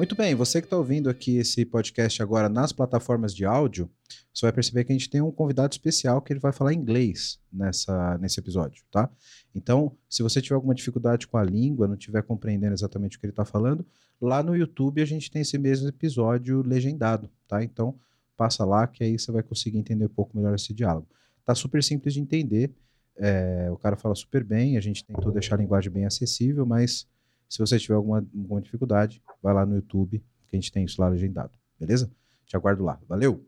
Muito bem, você que está ouvindo aqui esse podcast agora nas plataformas de áudio, você vai perceber que a gente tem um convidado especial que ele vai falar inglês nessa, nesse episódio, tá? Então, se você tiver alguma dificuldade com a língua, não estiver compreendendo exatamente o que ele está falando, lá no YouTube a gente tem esse mesmo episódio legendado, tá? Então, passa lá que aí você vai conseguir entender um pouco melhor esse diálogo. Tá super simples de entender, é, o cara fala super bem, a gente tentou deixar a linguagem bem acessível, mas se você tiver alguma, alguma dificuldade, vai lá no YouTube, que a gente tem isso lá legendado, beleza? Te aguardo lá. Valeu!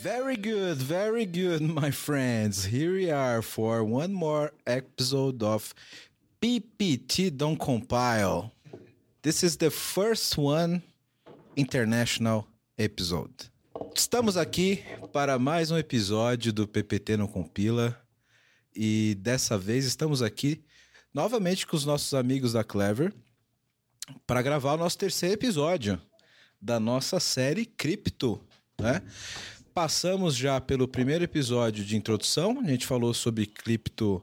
Very good, very good, my friends. Here we are for one more episode of PPT Don't Compile. This is the first one international episode. Estamos aqui para mais um episódio do PPT Não Compila e dessa vez estamos aqui novamente com os nossos amigos da Clever para gravar o nosso terceiro episódio da nossa série Cripto, né? Passamos já pelo primeiro episódio de introdução, a gente falou sobre cripto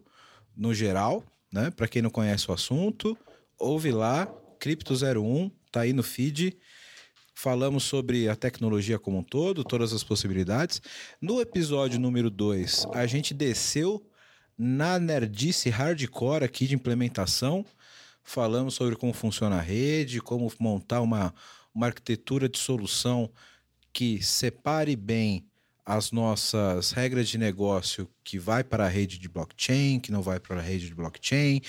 no geral, né? Para quem não conhece o assunto, ouve lá, Cripto 01, tá aí no feed. Falamos sobre a tecnologia como um todo, todas as possibilidades. No episódio número 2, a gente desceu na nerdice hardcore aqui de implementação. Falamos sobre como funciona a rede, como montar uma, uma arquitetura de solução que separe bem as nossas regras de negócio que vai para a rede de blockchain, que não vai para a rede de blockchain,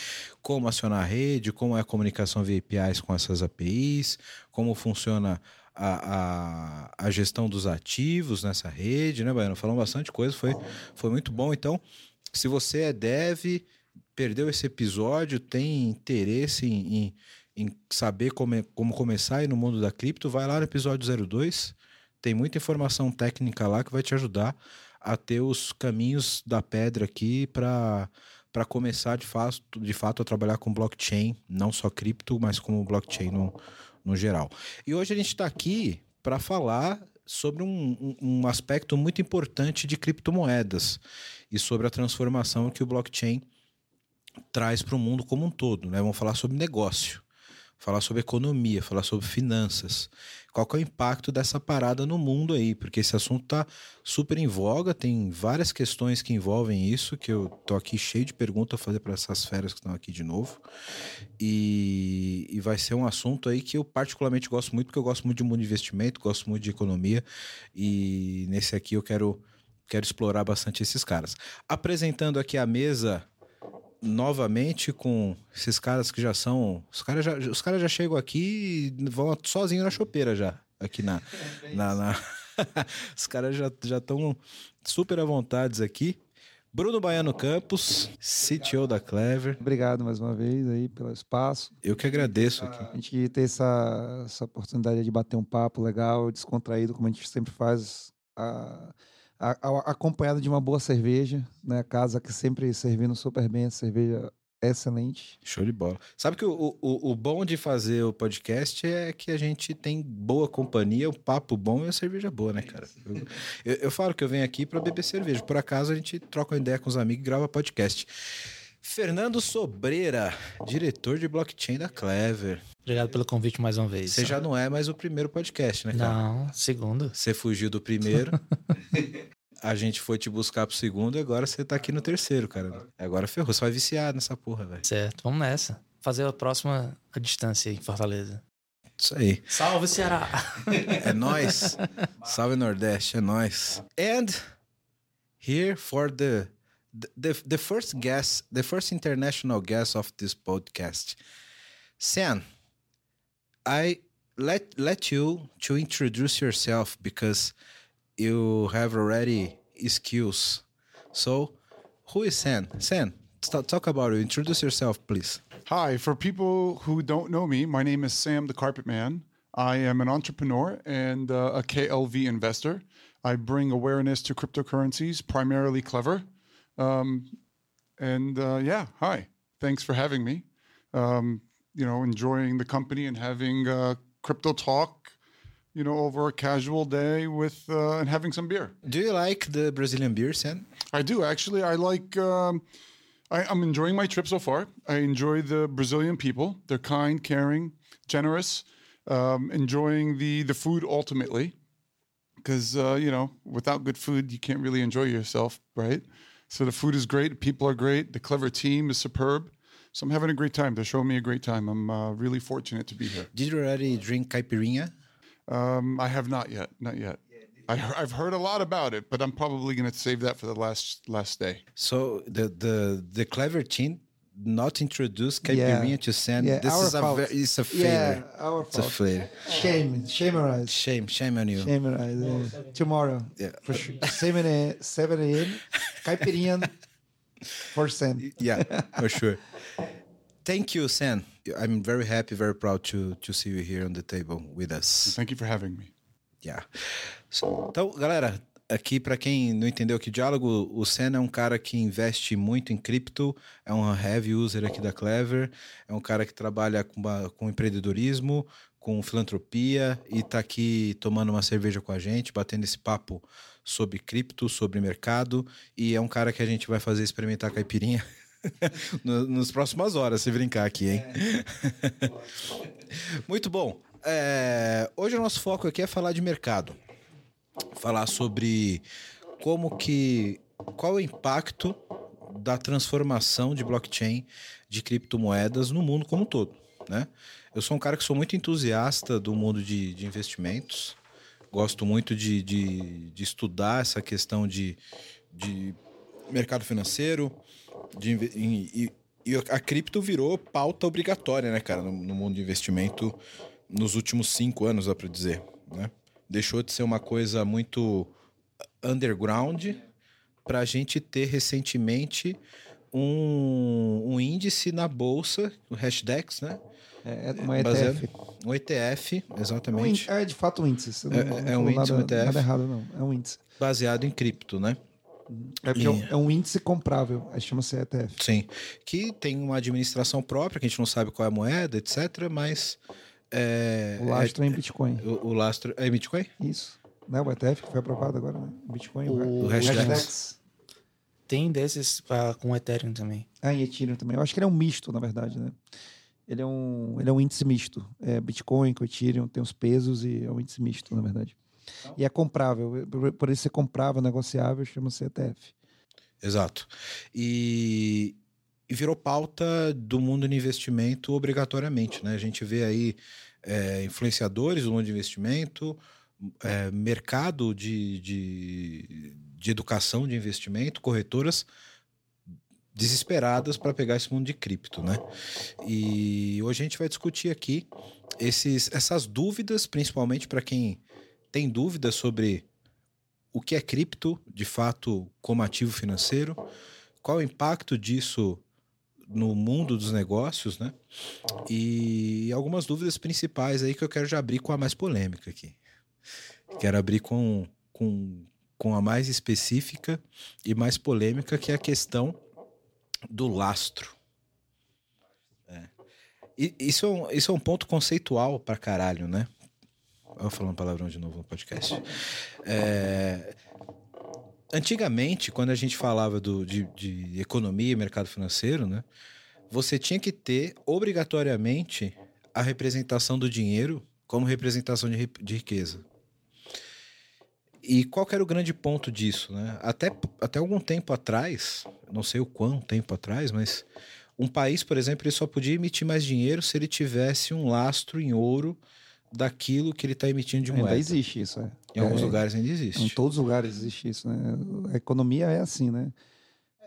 como acionar a rede, como é a comunicação via APIs com essas APIs, como funciona a, a, a gestão dos ativos nessa rede, né, Baiano? Falamos bastante coisa, foi, foi muito bom. Então, se você é dev, perdeu esse episódio, tem interesse em, em, em saber como, é, como começar aí no mundo da cripto, vai lá no episódio 02 tem muita informação técnica lá que vai te ajudar a ter os caminhos da pedra aqui para para começar de fato, de fato a trabalhar com blockchain, não só cripto, mas como blockchain no, no geral. E hoje a gente está aqui para falar sobre um, um, aspecto muito importante de criptomoedas e sobre a transformação que o blockchain traz para o mundo como um todo. Né? Vamos falar sobre negócio falar sobre economia, falar sobre finanças. Qual que é o impacto dessa parada no mundo aí? Porque esse assunto tá super em voga, tem várias questões que envolvem isso, que eu tô aqui cheio de perguntas a fazer para essas feras que estão aqui de novo. E, e vai ser um assunto aí que eu particularmente gosto muito, porque eu gosto muito de mundo de investimento, gosto muito de economia, e nesse aqui eu quero, quero explorar bastante esses caras. Apresentando aqui a mesa novamente com esses caras que já são. Os caras já, os caras já chegam aqui e vão sozinho na chopeira já. Aqui na. É na, na... os caras já estão super à vontade aqui. Bruno Baiano Campos, CTO da Clever. Obrigado mais uma vez aí pelo espaço. Eu que agradeço aqui. A gente ter essa, essa oportunidade de bater um papo legal, descontraído, como a gente sempre faz. A a, a, acompanhado de uma boa cerveja, né? Casa que sempre servindo super bem, a cerveja excelente. Show de bola. Sabe que o, o, o bom de fazer o podcast é que a gente tem boa companhia, o papo bom e a cerveja boa, né, cara? Eu, eu, eu falo que eu venho aqui para beber cerveja. Por acaso a gente troca uma ideia com os amigos e grava podcast. Fernando Sobreira, diretor de blockchain da Clever. Obrigado pelo convite mais uma vez. Você já não é mais o primeiro podcast, né, cara? Não, segundo. Você fugiu do primeiro. a gente foi te buscar pro segundo e agora você tá aqui no terceiro, cara. Agora ferrou, você vai viciar nessa porra, velho. Certo, vamos nessa. Fazer a próxima a distância em Fortaleza. Isso aí. Salve, Ceará! é nós. Salve, Nordeste, é nós. And here for the, the, the first guest, the first international guest of this podcast. Sam, I let let you to introduce yourself because you have already skills. So, who is Sam? Sam, talk about it. Introduce yourself, please. Hi, for people who don't know me, my name is Sam the Carpet Man. I am an entrepreneur and uh, a KLV investor. I bring awareness to cryptocurrencies, primarily clever. Um, and uh, yeah, hi. Thanks for having me. Um, you know, enjoying the company and having uh, crypto talk you know, over a casual day with uh, and having some beer. Do you like the Brazilian beer, Sam? I do actually. I like um, I, I'm enjoying my trip so far. I enjoy the Brazilian people. They're kind, caring, generous. Um, enjoying the the food ultimately, because uh, you know, without good food, you can't really enjoy yourself, right? So the food is great. People are great. The clever team is superb. So I'm having a great time. They're showing me a great time. I'm uh, really fortunate to be here. Did you already drink caipirinha? Um, I have not yet. Not yet. I, I've heard a lot about it, but I'm probably going to save that for the last last day. So the the the clever team not introduced Yeah. to Sen. Yeah, this our is a fault. ve- it's a failure. Yeah, our It's a fault. failure. Shame, shame arise. Shame, shame on you. Shame arise. yeah. Tomorrow. Yeah. For sure. 7 a.m. 7 a.m. Caipirinha for Sam. Yeah, for sure. Thank you, Sen. I'm very happy, very proud to to see you here on the table with us. Thank you for having me. Yeah. So, então, galera, aqui para quem não entendeu que diálogo, o Sen é um cara que investe muito em cripto, é um heavy user aqui da Clever, é um cara que trabalha com, com empreendedorismo, com filantropia e tá aqui tomando uma cerveja com a gente, batendo esse papo sobre cripto, sobre mercado, e é um cara que a gente vai fazer experimentar caipirinha nas próximas horas, se brincar aqui, hein? Muito bom. É, hoje o nosso foco aqui é falar de mercado. Falar sobre como que. qual o impacto da transformação de blockchain de criptomoedas no mundo como um todo. Né? Eu sou um cara que sou muito entusiasta do mundo de, de investimentos. Gosto muito de, de, de estudar essa questão de, de mercado financeiro. De, e, e- e a cripto virou pauta obrigatória, né, cara, no, no mundo de investimento nos últimos cinco anos, dá para dizer, né? Deixou de ser uma coisa muito underground para a gente ter recentemente um, um índice na bolsa, o Hashdex, né? É, é uma ETF. Um ETF, um exatamente, é de fato um índice. É- não- é um índice, um nada, ETF. nada errado, não. É um índice. baseado em cripto, né? É é um- E- é um índice comprável. Aí chama-se ETF. Sim, que tem uma administração própria, que a gente não sabe qual é a moeda, etc, mas é, O lastro é em Bitcoin. o, o lastro é Bitcoin? Isso. Né? O ETF que foi aprovado agora, né? Bitcoin. O- o. Tem desses pra, com Ethereum também. Ah, em Ethereum também. Eu acho que ele é um misto, na verdade, né? Ele é um, ele é um índice misto. É Bitcoin com Ethereum, tem os pesos e é um índice misto, na verdade. E é comprável. Por, por isso ser comprável, negociável, chama-se ETF. Exato. E, e virou pauta do mundo de investimento obrigatoriamente, né? A gente vê aí é, influenciadores do mundo de investimento, é, mercado de, de, de educação de investimento, corretoras desesperadas para pegar esse mundo de cripto, né? E hoje a gente vai discutir aqui esses, essas dúvidas, principalmente para quem tem dúvidas sobre o que é cripto, de fato, como ativo financeiro, qual o impacto disso no mundo dos negócios, né? E algumas dúvidas principais aí que eu quero já abrir com a mais polêmica aqui. Quero abrir com, com, com a mais específica e mais polêmica, que é a questão do lastro. É. E isso, é um, isso é um ponto conceitual pra caralho, né? Eu falando palavrão de novo no podcast. É, antigamente, quando a gente falava do, de, de economia e mercado financeiro, né? Você tinha que ter obrigatoriamente a representação do dinheiro como representação de, de riqueza. E qual era o grande ponto disso, né? Até, até algum tempo atrás, não sei o quão tempo atrás, mas um país, por exemplo, ele só podia emitir mais dinheiro se ele tivesse um lastro em ouro daquilo que ele está emitindo de Ainda moeda. existe isso, é. Em alguns É, lugares ainda Em existe. todos os lugares existe isso, né? A economia é assim, né?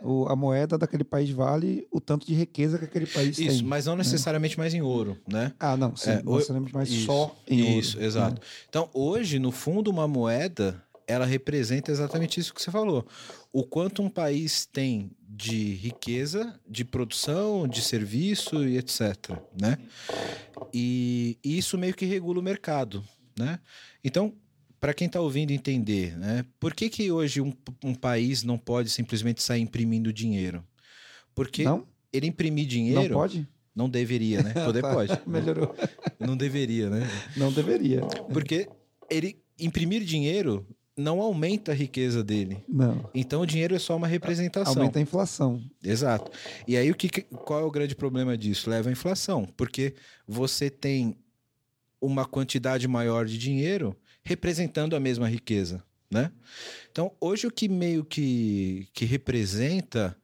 O, a moeda daquele país vale o tanto de riqueza que aquele país Isso, tem. mas não necessariamente mais em ouro, né? Ah, não, sim. É, não necessariamente mais Isso, só em ouro. Isso, né? exato. Então, hoje, no fundo, uma moeda, ela representa exatamente isso que você falou. O quanto um país tem de riqueza, de produção, de serviço e etc, né? E, e isso meio que regula o mercado, né? Então, para quem está ouvindo entender, né? Por que que hoje um, um país não pode simplesmente sair imprimindo dinheiro? Porque Não? ele imprimir Não dinheiro pode? não deveria, né? Poder Tá, pode. Melhorou. Não deveria, né? Não deveria. Porque ele imprimir dinheiro não aumenta a riqueza dele. Não. Então o dinheiro é só uma representação. Aumenta a inflação. Exato. E aí o que, que- qual é o grande problema disso? Leva à inflação, porque você tem uma quantidade maior de dinheiro representando a mesma riqueza, né? Então, hoje o que meio que, que representa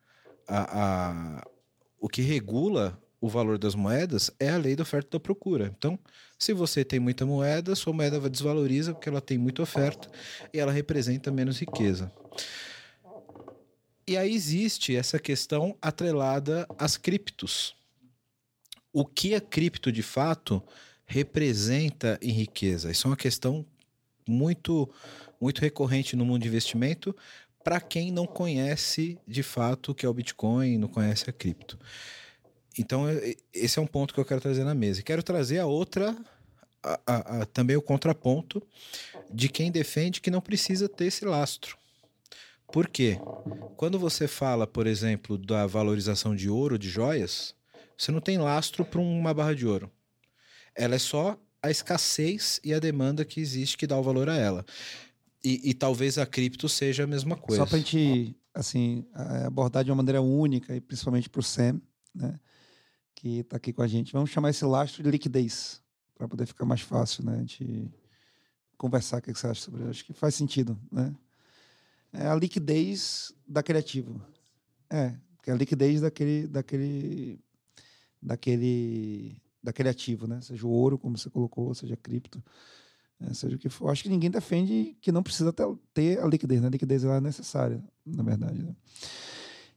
a, a- o que regula o valor das moedas é a lei da oferta e da procura. Então, se você tem muita moeda, sua moeda vai desvaloriza porque ela tem muita oferta e ela representa menos riqueza. E aí existe essa questão atrelada às criptos. O que a cripto de fato representa em riqueza? Isso é uma questão muito muito recorrente no mundo de investimento para quem não conhece de fato o que é o Bitcoin, não conhece a cripto. Então, esse é um ponto que eu quero trazer na mesa. Quero trazer a outra, a- a- a- também o contraponto de quem defende que não precisa ter esse lastro. Por quê? Quando você fala, por exemplo, da valorização de ouro, de joias, você não tem lastro para uma barra de ouro. Ela é só a escassez e a demanda que existe que dá o valor a ela. E, e talvez a cripto seja a mesma coisa. Só para a gente assim, abordar de uma maneira única, e principalmente para o Sam, né, que está aqui com a gente. Vamos chamar esse lastro de liquidez, para poder ficar mais fácil né, a gente conversar. O que que você acha sobre isso? Acho que faz sentido. Né? É a liquidez daquele ativo. É, que é a liquidez daquele, daquele, daquele, daquele ativo, né? Seja o ouro, como você colocou, seja cripto. É, seja o que for. Acho que ninguém defende que não precisa ter, a liquidez, né? A liquidez é necessária, na verdade. Né?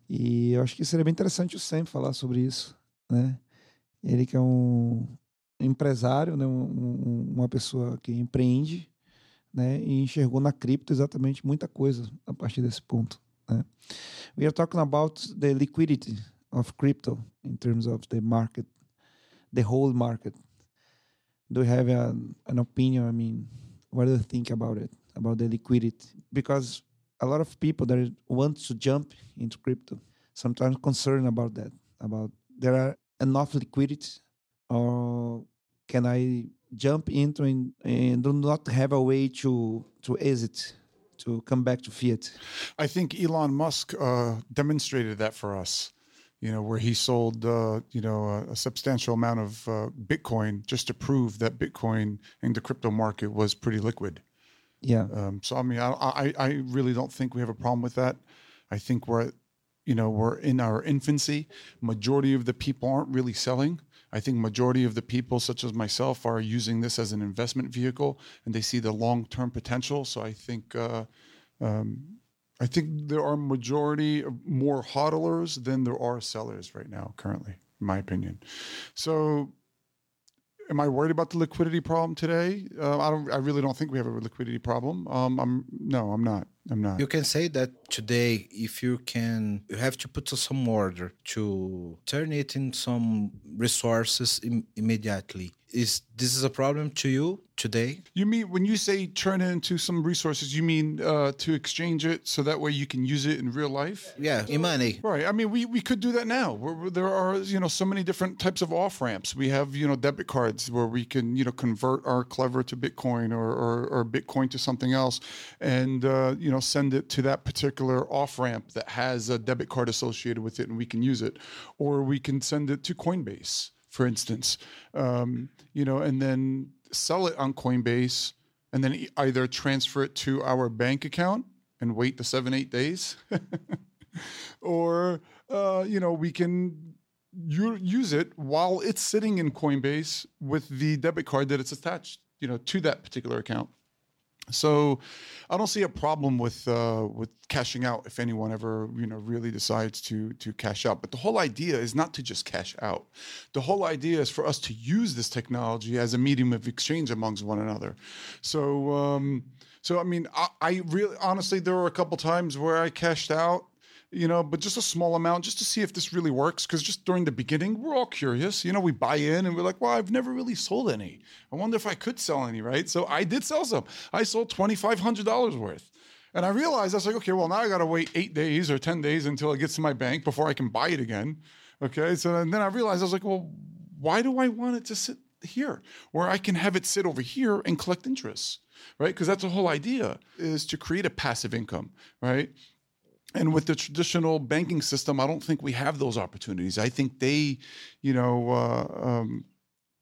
E eu acho que seria bem interessante o Sam falar sobre isso, né? Ele que é um empresário, né? Um- um- uma pessoa que empreende, né? E enxergou na cripto exatamente muita coisa a partir desse ponto, né? We are talking about the liquidity of crypto in terms of the market, the whole market. do you have a, an opinion? I mean, what do you think about it, about the liquidity? Because a lot of people that want to jump into crypto sometimes concerned about that, about there are enough liquidity, or can I jump into and, and do not have a way to to exit, to come back to fiat? I think Elon Musk uh, demonstrated that for us. You know, where he sold, uh, you know, a, a substantial amount of uh, Bitcoin just to prove that Bitcoin in the crypto market was pretty liquid. Yeah, Um, so I mean, I, I I really don't think we have a problem with that. I think we're, you know, we're in our infancy. Majority of the people aren't really selling. I think majority of the people, such as myself, are using this as an investment vehicle, and they see the long term potential. So I think. Uh, um, I think there are majority of more hodlers than there are sellers right now, currently, in my opinion. So, am I worried about the liquidity problem today? Uh, I don't. I really don't think we have a liquidity problem. Um, I'm no, I'm not. I'm not. You can say that today, if you can, you have to put some order to turn it in some resources Im- immediately. Is this is a problem to you today? You mean when you say turn it into some resources, you mean uh, to exchange it so that way you can use it in real life? Yeah, in money. Right. I mean, we, we could do that now. Where, where there are you know so many different types of off ramps. We have you know debit cards where we can you know convert our clever to Bitcoin or or, or Bitcoin to something else, and uh, you know send it to that particular off ramp that has a debit card associated with it, and we can use it, or we can send it to Coinbase, for instance. Um, you know, and then sell it on Coinbase, and then either transfer it to our bank account and wait the seven eight days. or uh, you know we can use it while it's sitting in Coinbase with the debit card that it's attached, you know, to that particular account. So I don't see a problem with uh, with cashing out if anyone ever you know really decides to to cash out. But the whole idea is not to just cash out. The whole idea is for us to use this technology as a medium of exchange amongst one another. So um, so I mean I, I really honestly there were a couple times where I cashed out you know, but just a small amount just to see if this really works. Because just during the beginning, we're all curious. You know, we buy in and we're like, well, I've never really sold any. I wonder if I could sell any, right? So I did sell some. I sold $2,500 worth. And I realized I was like, okay, well, now I got to wait eight days or 10 days until it gets to my bank before I can buy it again. Okay. So and then I realized I was like, well, why do I want it to sit here where I can have it sit over here and collect interest? right? Because that's the whole idea is to create a passive income, right? And with the traditional banking system, I don't think we have those opportunities. I think they, you know, uh, um,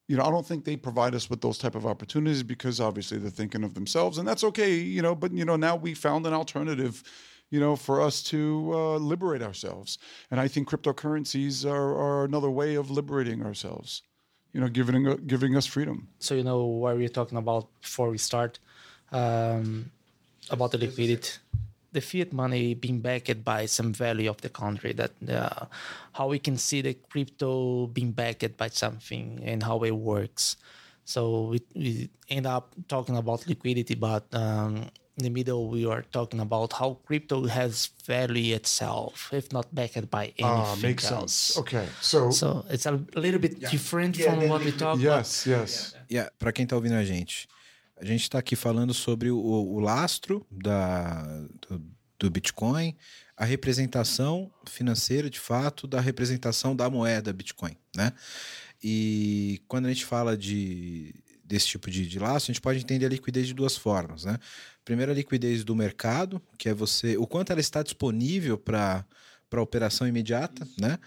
you know, I don't think they provide us with those type of opportunities because obviously they're thinking of themselves, and that's okay, you know. But you know, now we found an alternative, you know, for us to uh, liberate ourselves, and I think cryptocurrencies are, are another way of liberating ourselves, you know, giving giving us freedom. So you know what we were talking about before we start um, about the liquidity the fiat money being backed by some value of the country that uh, how we can see the crypto being backed by something and how it works. So we, we end up talking about liquidity but um, in the middle we are talking about how crypto has value itself if not backed by anything Ah, makes else sense. Okay, so, so it's a little bit different from what we talk about. yes, yes. Yeah, para quem tá ouvindo a gente, a gente está aqui falando sobre o, o lastro da, do, do Bitcoin, a representação financeira, de fato, da representação da moeda Bitcoin, né? E quando a gente fala de, desse tipo de, de laço, a gente pode entender a liquidez de duas formas, né? Primeiro, a liquidez do mercado, que é você, o quanto ela está disponível para para operação imediata, né?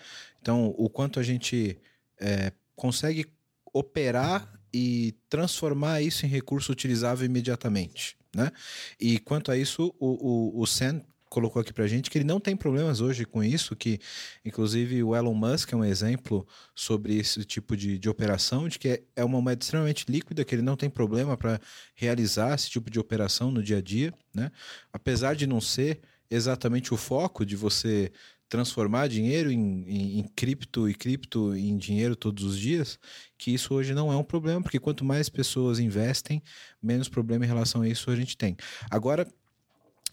Então, o quanto a gente é, consegue operar e transformar isso em recurso utilizável imediatamente, né? E quanto a isso, o, o, o Sam colocou aqui pra gente que ele não tem problemas hoje com isso, que inclusive o Elon Musk é um exemplo sobre esse tipo de, de operação, de que é, é uma moeda extremamente líquida, que ele não tem problema para realizar esse tipo de operação no dia a dia, né? Apesar de não ser exatamente o foco de você transformar dinheiro em, em, em, cripto e cripto em dinheiro todos os dias, que isso hoje não é um problema, porque quanto mais pessoas investem, menos problema em relação a isso a gente tem. Agora,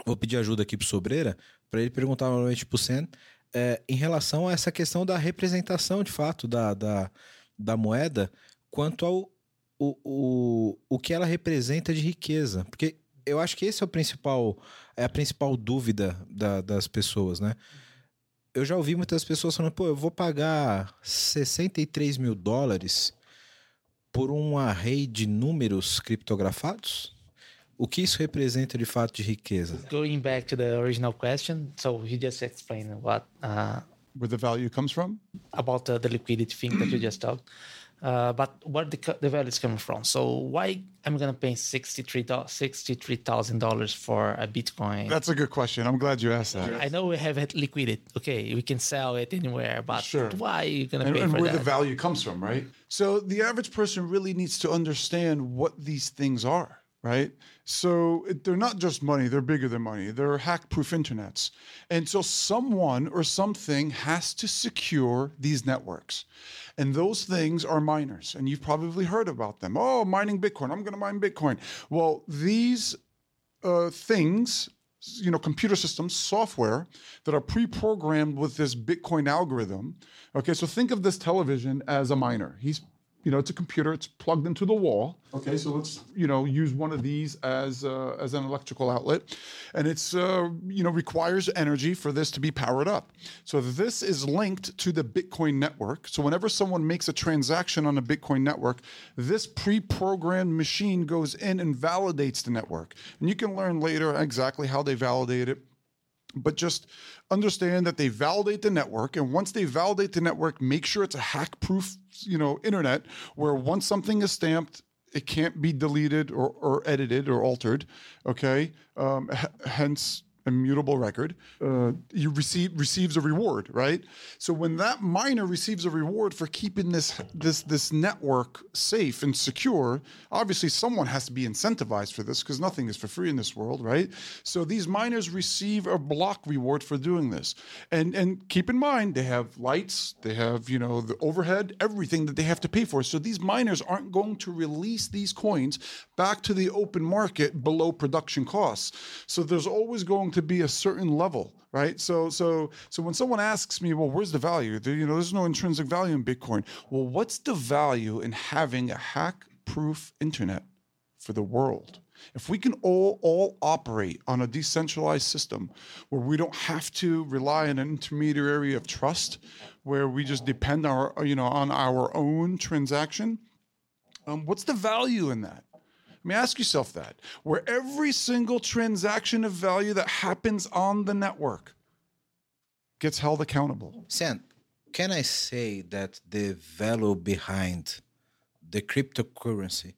vou pedir ajuda aqui para Sobreira, para ele perguntar novamente para o Sen, é, em relação a essa questão da representação, de fato, da, da, da moeda, quanto ao o, o, o que ela representa de riqueza. Porque eu acho que esse é o principal, é a principal dúvida da, das pessoas, né? Eu já ouvi muitas pessoas falando, pô, eu vou pagar 63 mil dólares por um array de números criptografados? O que isso representa de fato de riqueza? going back to the original question so he just explained what uh, Where the value comes from? about the, the liquidity thing that you just talked. Uh, but where the, the value is coming from. So why am I'm gonna pay sixty-three sixty-three thousand dollars for a Bitcoin? That's a good question. I'm glad you asked that. I know we have it liquidity. Okay, we can sell it anywhere, but Sure. why are you gonna and, pay and for where that? the value comes from, right? So the average person really needs to understand what these things are, right? So it- they're not just money, they're bigger than money. They're hack proof internets. And so someone or something has to secure these networks. And those things are miners. And you've probably heard about them. Oh, mining Bitcoin. I'm going to mine Bitcoin. Well, these uh, things, you know, computer systems, software that are pre-programmed with this Bitcoin algorithm. Okay, so think of this television as a miner. He's, you know, it's a computer. It's plugged into the wall. Okay, so let's, you know, use one of these as uh, as an electrical outlet, and it's, uh, you know, requires energy for this to be powered up. So this is linked to the Bitcoin network. So whenever someone makes a transaction on a Bitcoin network, this pre-programmed machine goes in and validates the network, and you can learn later exactly how they validate it but just understand that they validate the network and once they validate the network make sure it's a hack proof you know internet where once something is stamped it can't be deleted or, or edited or altered okay? Um, h- hence immutable record uh, you receive receives a reward right? So when that miner receives a reward for keeping this this this network safe and secure obviously someone has to be incentivized for this because nothing is for free in this world right? So these miners receive a block reward for doing this. And and keep in mind they have lights they have you know the overhead everything that they have to pay for. So these miners aren't going to release these coins back to the open market below production costs. So there's always going to be a certain level right? So so so when someone asks me well where's the value? You know there's no intrinsic value in bitcoin. Well what's the value in having a hack proof internet for the world? If we can all all operate on a decentralized system where we don't have to rely on an intermediary of trust where we just depend our you know on our own transaction um, what's the value in that I ask yourself that. Where every single transaction of value that happens on the network gets held accountable. Sam, can I say that the value behind the cryptocurrency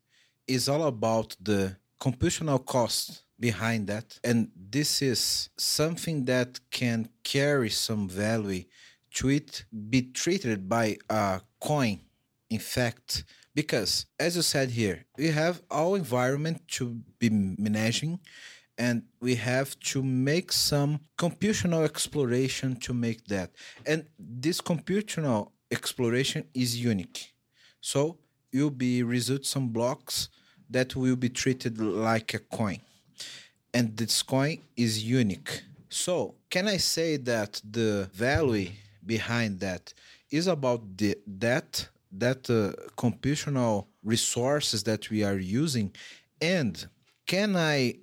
is all about the computational cost behind that? And this is something that can carry some value to it be treated by a coin, in fact. Because, as you said here, we have our environment to be managing and we have to make some computational exploration to make that. And this computational exploration is unique. So you'll be result some blocks that will be treated like a coin. And this coin is unique. So can i say that the value behind that is about the that that uh, computational resources that we are using? And can i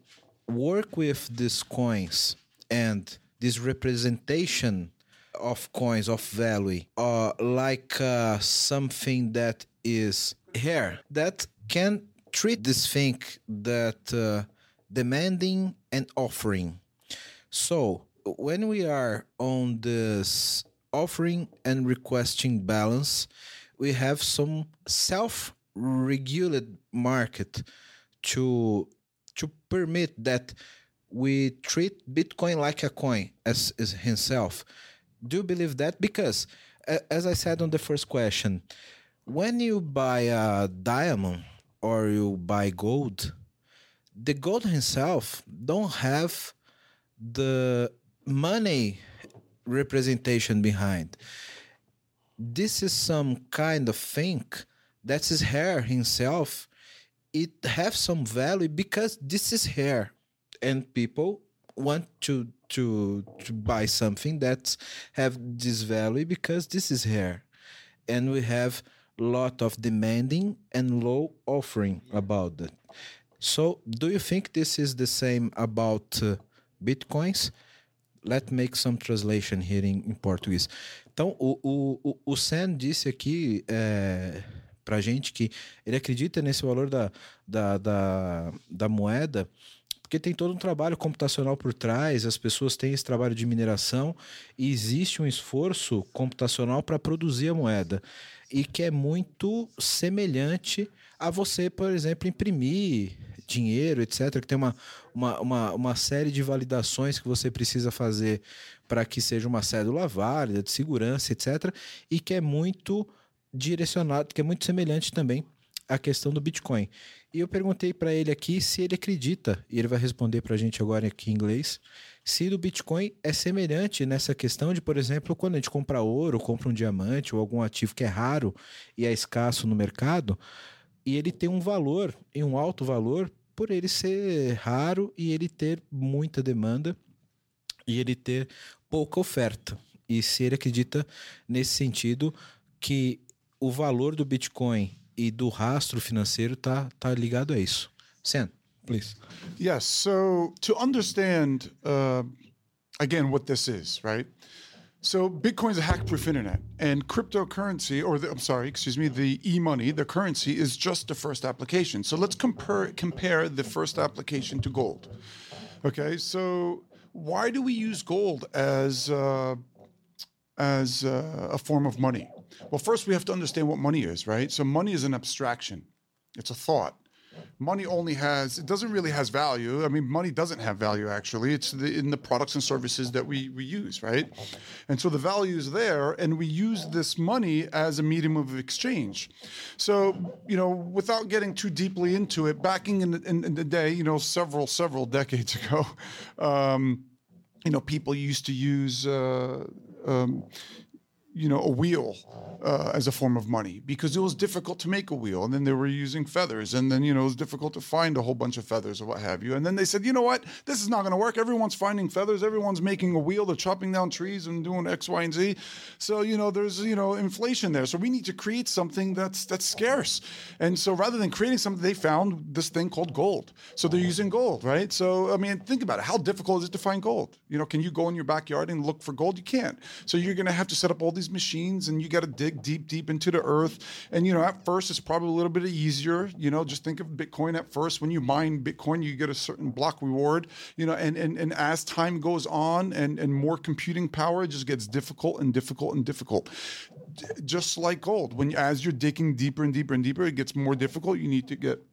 work with these coins and this representation of coins of value uh, like uh, something that is here that can treat this thing that uh, demanding and offering? So when we are on this offering and requesting balance we have some self-regulated market to to permit that we treat Bitcoin like a coin as, himself. Do you believe that? Because, as I said on the first question, when you buy a diamond or you buy gold, the gold himself don't have the money representation behind. This is some kind of thing that is hair himself. It have some value because this is hair, and people want to to to buy something that have this value because this is hair, and we have lot of demanding and low offering about that. so do you think this is the same about uh, bitcoins let's make some translation here in, português. Então o, o, o, o Sam disse aqui é, pra gente que ele acredita nesse valor da, da, da, da moeda porque tem todo um trabalho computacional por trás, as pessoas têm esse trabalho de mineração e existe um esforço computacional para produzir a moeda e que é muito semelhante a você, por exemplo, imprimir dinheiro, etc., que tem uma, uma, uma, uma série de validações que você precisa fazer para que seja uma cédula válida, de segurança, etc., e que é muito direcionado, que é muito semelhante também à questão do Bitcoin. E eu perguntei para ele aqui se ele acredita, e ele vai responder para a gente agora aqui em inglês, se o Bitcoin é semelhante nessa questão de, por exemplo, quando a gente compra ouro, compra um diamante ou algum ativo que é raro e é escasso no mercado, e ele tem um valor, e um alto valor, por ele ser raro e ele ter muita demanda e ele ter pouca oferta. E se ele acredita nesse sentido que o valor do Bitcoin e do rastro financeiro tá, tá ligado a isso. Sam, please. Yes. So to understand, uh, again, what this is, right? So Bitcoin is a hack-proof internet, and cryptocurrency, or the, I'm sorry, excuse me, the e-money, the currency, is just the first application. So let's compare compare the first application to gold. Okay. So why do we use gold as uh, as uh, a form of money? Well, first we have to understand what money is, right? So money is an abstraction. It's a thought. Money only has it doesn't really has value. I mean, money doesn't have value actually. It's the, in the products and services that we we use, right? And so the value is there, and we use this money as a medium of exchange. So you know, without getting too deeply into it, backing in the, in, in the day, you know, several several decades ago, um, you know, people used to use. Uh, um, you know, a wheel uh, as a form of money because it was difficult to make a wheel. And then they were using feathers. And then, you know, it was difficult to find a whole bunch of feathers or what have you. And then they said, you know what? This is not going to work. Everyone's finding feathers. Everyone's making a wheel. They're chopping down trees and doing X, Y, and Z. So, you know, there's, you know, inflation there. So we need to create something that's, that's scarce. And so rather than creating something, they found this thing called gold. So they're using gold, right? So, I mean, think about it. How difficult is it to find gold? You know, can you go in your backyard and look for gold? You can't. So you're going to have to set up all these these machines and you got to dig deep, deep into the earth. And, you know, at first it's probably a little bit easier. You know, just think of Bitcoin at first. When you mine Bitcoin, you get a certain block reward, you know, and, and, and as time goes on and, and more computing power, it just gets difficult and difficult and difficult. Just like gold, when as you're digging deeper and deeper and deeper, it gets more difficult. You need to get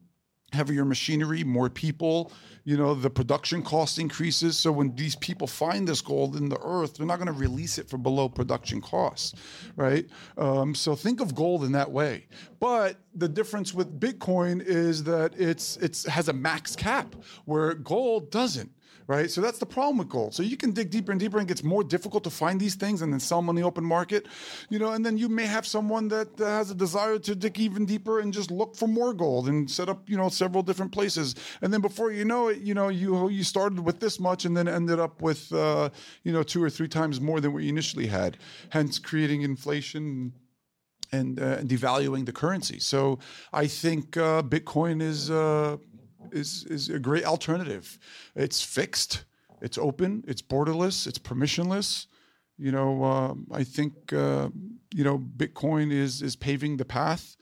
heavier machinery, more people, you know, the production cost increases. So when these people find this gold in the earth, they're not going to release it for below production costs, right? Um, so think of gold in that way. But the difference with Bitcoin is that it's it's has a max cap where gold doesn't right? So that's the problem with gold. So you can dig deeper and deeper and it gets more difficult to find these things and then sell them on the open market, you know, and then you may have someone that has a desire to dig even deeper and just look for more gold and set up, you know, several different places. And then before you know it, you know, you you started with this much and then ended up with, uh, you know, two or three times more than what you initially had, hence creating inflation and, uh, devaluing the currency. So I think uh, Bitcoin is uh, is is a great alternative. It's fixed, it's open, it's borderless, it's permissionless. You know, uh, I think uh, you know Bitcoin is is paving the path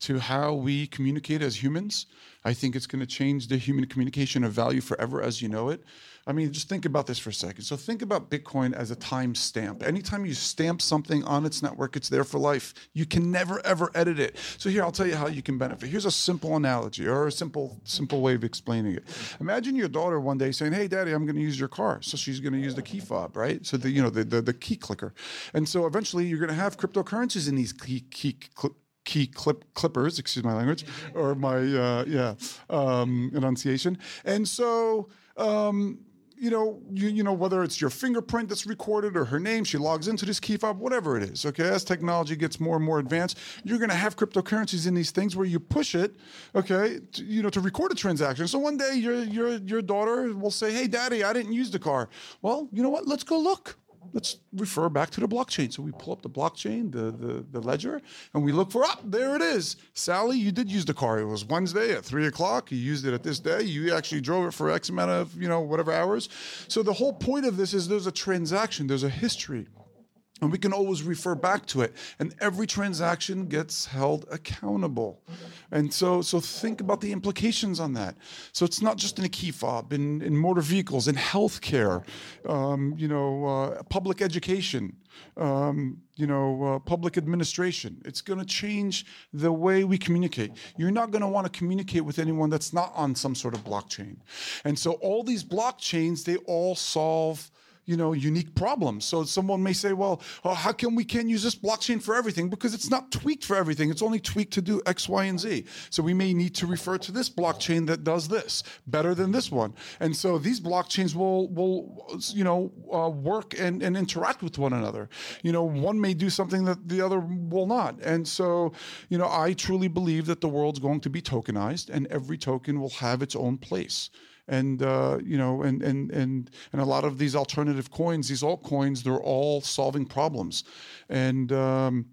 to how we communicate as humans. I think it's going to change the human communication of value forever as you know it. I mean, just think about this for a second. So think about Bitcoin as a time stamp. Anytime you stamp something on its network, it's there for life. You can never ever edit it. So here, I'll tell you how you can benefit. Here's a simple analogy or a simple simple way of explaining it. Imagine your daughter one day saying, "Hey, Daddy, I'm going to use your car." So she's going to use the key fob, right? So the you know the the, the key clicker, and so eventually you're going to have cryptocurrencies in these key key. Cl- key clip clippers excuse my language or my uh, yeah um, enunciation and so um, you know, you, you know, whether it's your fingerprint that's recorded or her name, she logs into this key fob, whatever it is. Okay, as technology gets more and more advanced, you're going to have cryptocurrencies in these things where you push it, okay, to, you know, to record a transaction. So one day your your your daughter will say, "Hey, Daddy, I didn't use the car." Well, you know what? Let's go look let's refer back to the blockchain. So we pull up the blockchain, the, the, the ledger, and we look for, up oh, there it is. Sally, you did use the car. It was Wednesday at three o'clock. You used it at this day. You actually drove it for X amount of, you know, whatever hours. So the whole point of this is there's a transaction, there's a history. And we can always refer back to it. And every transaction gets held accountable. And so, so think about the implications on that. So it's not just in a key fob, in, in motor vehicles, in healthcare, um, you know, uh, public education, um, you know, uh, public administration. It's going to change the way we communicate. You're not going to want to communicate with anyone that's not on some sort of blockchain. And so all these blockchains, they all solve you know, unique problems. So someone may say, well, oh, how can we can't use this blockchain for everything? Because it's not tweaked for everything. It's only tweaked to do X, Y, and Z. So we may need to refer to this blockchain that does this better than this one. And so these blockchains will, will you know, uh, work and, and interact with one another. You know, one may do something that the other will not. And so, you know, I truly believe that the world's going to be tokenized and every token will have its own place and uh, you know, and and and and a lot of these alternative coins, these altcoins, they're all solving problems, and um,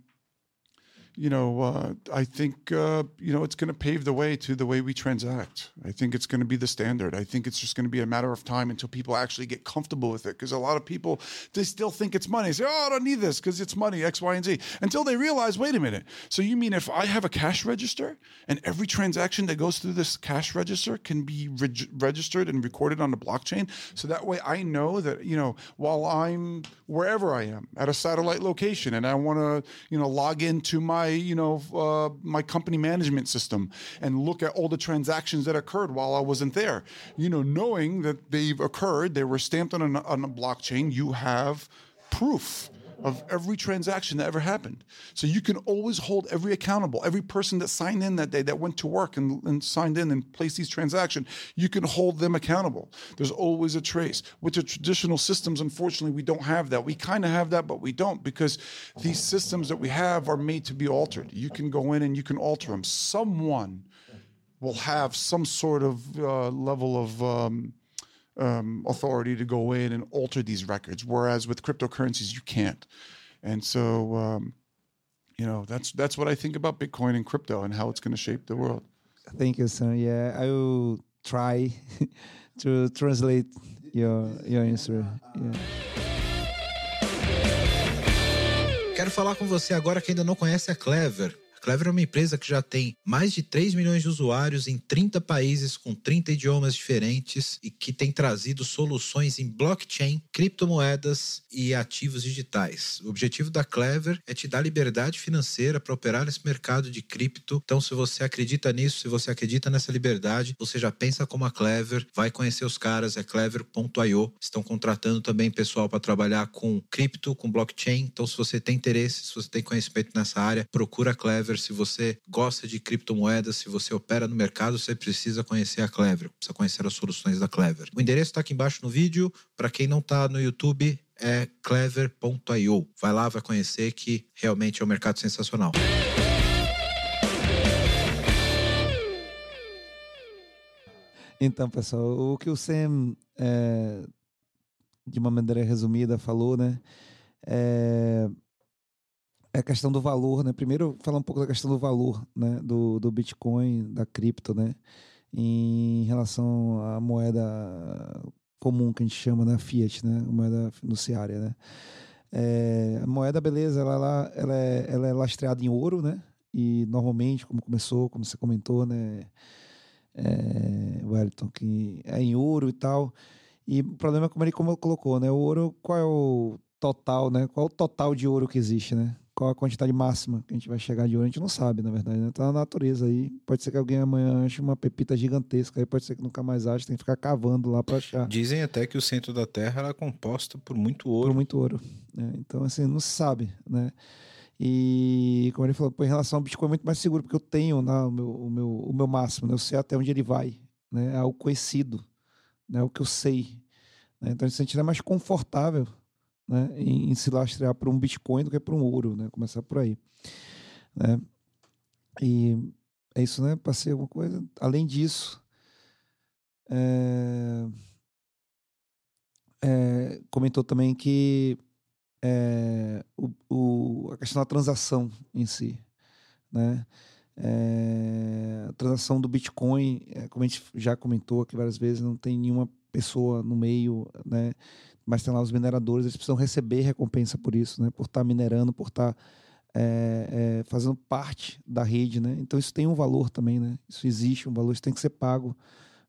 you know, uh, I think uh, you know it's going to pave the way to the way we transact. I think it's going to be the standard. I think it's just going to be a matter of time until people actually get comfortable with it. Because a lot of people they still think it's money. They say, "Oh, I don't need this because it's money X, Y, and Z." Until they realize, wait a minute. So you mean if I have a cash register and every transaction that goes through this cash register can be reg- registered and recorded on the blockchain, so that way I know that you know while I'm wherever I am at a satellite location and I want to you know log into my my you know uh, my company management system and look at all the transactions that occurred while I wasn't there. You know, knowing that they've occurred, they were stamped on a, on a blockchain. You have proof of every transaction that ever happened. So you can always hold every accountable. Every person that signed in that day, that went to work and, and signed in and placed these transactions, you can hold them accountable. There's always a trace. With the traditional systems, unfortunately, we don't have that. We kind of have that, but we don't because these systems that we have are made to be altered. You can go in and you can alter them. Someone will have some sort of uh, level of um, um, authority to go in and alter these records, whereas with cryptocurrencies you can't. And so, um, you know, that's that's what I think about Bitcoin and crypto and how it's going to shape the world. Thank you, son. Yeah, I will try to translate your your answer. Yeah. Quero falar com você agora que ainda não conhece a Clever. Clever é uma empresa que já tem mais de 3 milhões de usuários em 30 países com 30 idiomas diferentes e que tem trazido soluções em blockchain, criptomoedas e ativos digitais. O objetivo da Clever é te dar liberdade financeira para operar nesse mercado de cripto. Então, se você acredita nisso, se você acredita nessa liberdade, você já pensa como a Clever, vai conhecer os caras, é clever.io. Estão contratando também pessoal para trabalhar com cripto, com blockchain. Então, se você tem interesse, se você tem conhecimento nessa área, procura a Clever. Se você gosta de criptomoedas, se você opera no mercado, você precisa conhecer a Clever, precisa conhecer as soluções da Clever. O endereço está aqui embaixo no vídeo. Para quem não está no YouTube, é clever.io. Vai lá, vai conhecer que realmente é um mercado sensacional. Então, pessoal, o que o Sam, é, de uma maneira resumida, falou, né? É a questão do valor, né? Primeiro, falar um pouco da questão do valor, né? Do, do Bitcoin, da cripto, né? Em relação à moeda comum que a gente chama, né? Fiat, né? Moeda fiduciária, né? É, a moeda, beleza, ela, ela, ela, é, ela é lastreada em ouro, né? E normalmente, como começou, como você comentou, né? É, Wellington, que é em ouro e tal. E o problema é como ele como colocou, né? O ouro, qual é o total, né? Qual o total de ouro que existe, né? Qual a quantidade máxima que a gente vai chegar de ouro? A gente não sabe, na verdade, né? Tá na natureza aí. Pode ser que alguém amanhã ache uma pepita gigantesca, aí pode ser que nunca mais ache, tem que ficar cavando lá para achar. Dizem até que o centro da Terra é composto por muito ouro. Por muito ouro. Né? Então, assim, não se sabe, né? E, como ele falou, em relação ao Bitcoin é muito mais seguro, porque eu tenho né, o, meu, o, meu, o meu máximo, né? eu sei até onde ele vai, né? é algo conhecido, né? é o que eu sei. Né? Então, ele se sentiria mais confortável né? em, em se lastrear por um Bitcoin do que por um ouro, né? começar por aí. Né? E é isso, né? Passei alguma coisa. Além disso, é... É, comentou também que é, o, o, a questão da transação em si, né? É, a transação do Bitcoin, é, como a gente já comentou aqui várias vezes, não tem nenhuma pessoa no meio, né? Mas tem lá os mineradores, eles precisam receber recompensa por isso, né? Por estar tá minerando, por estar tá, é, fazendo parte da rede, né? Então isso tem um valor também, né? Isso existe um valor, isso tem que ser pago,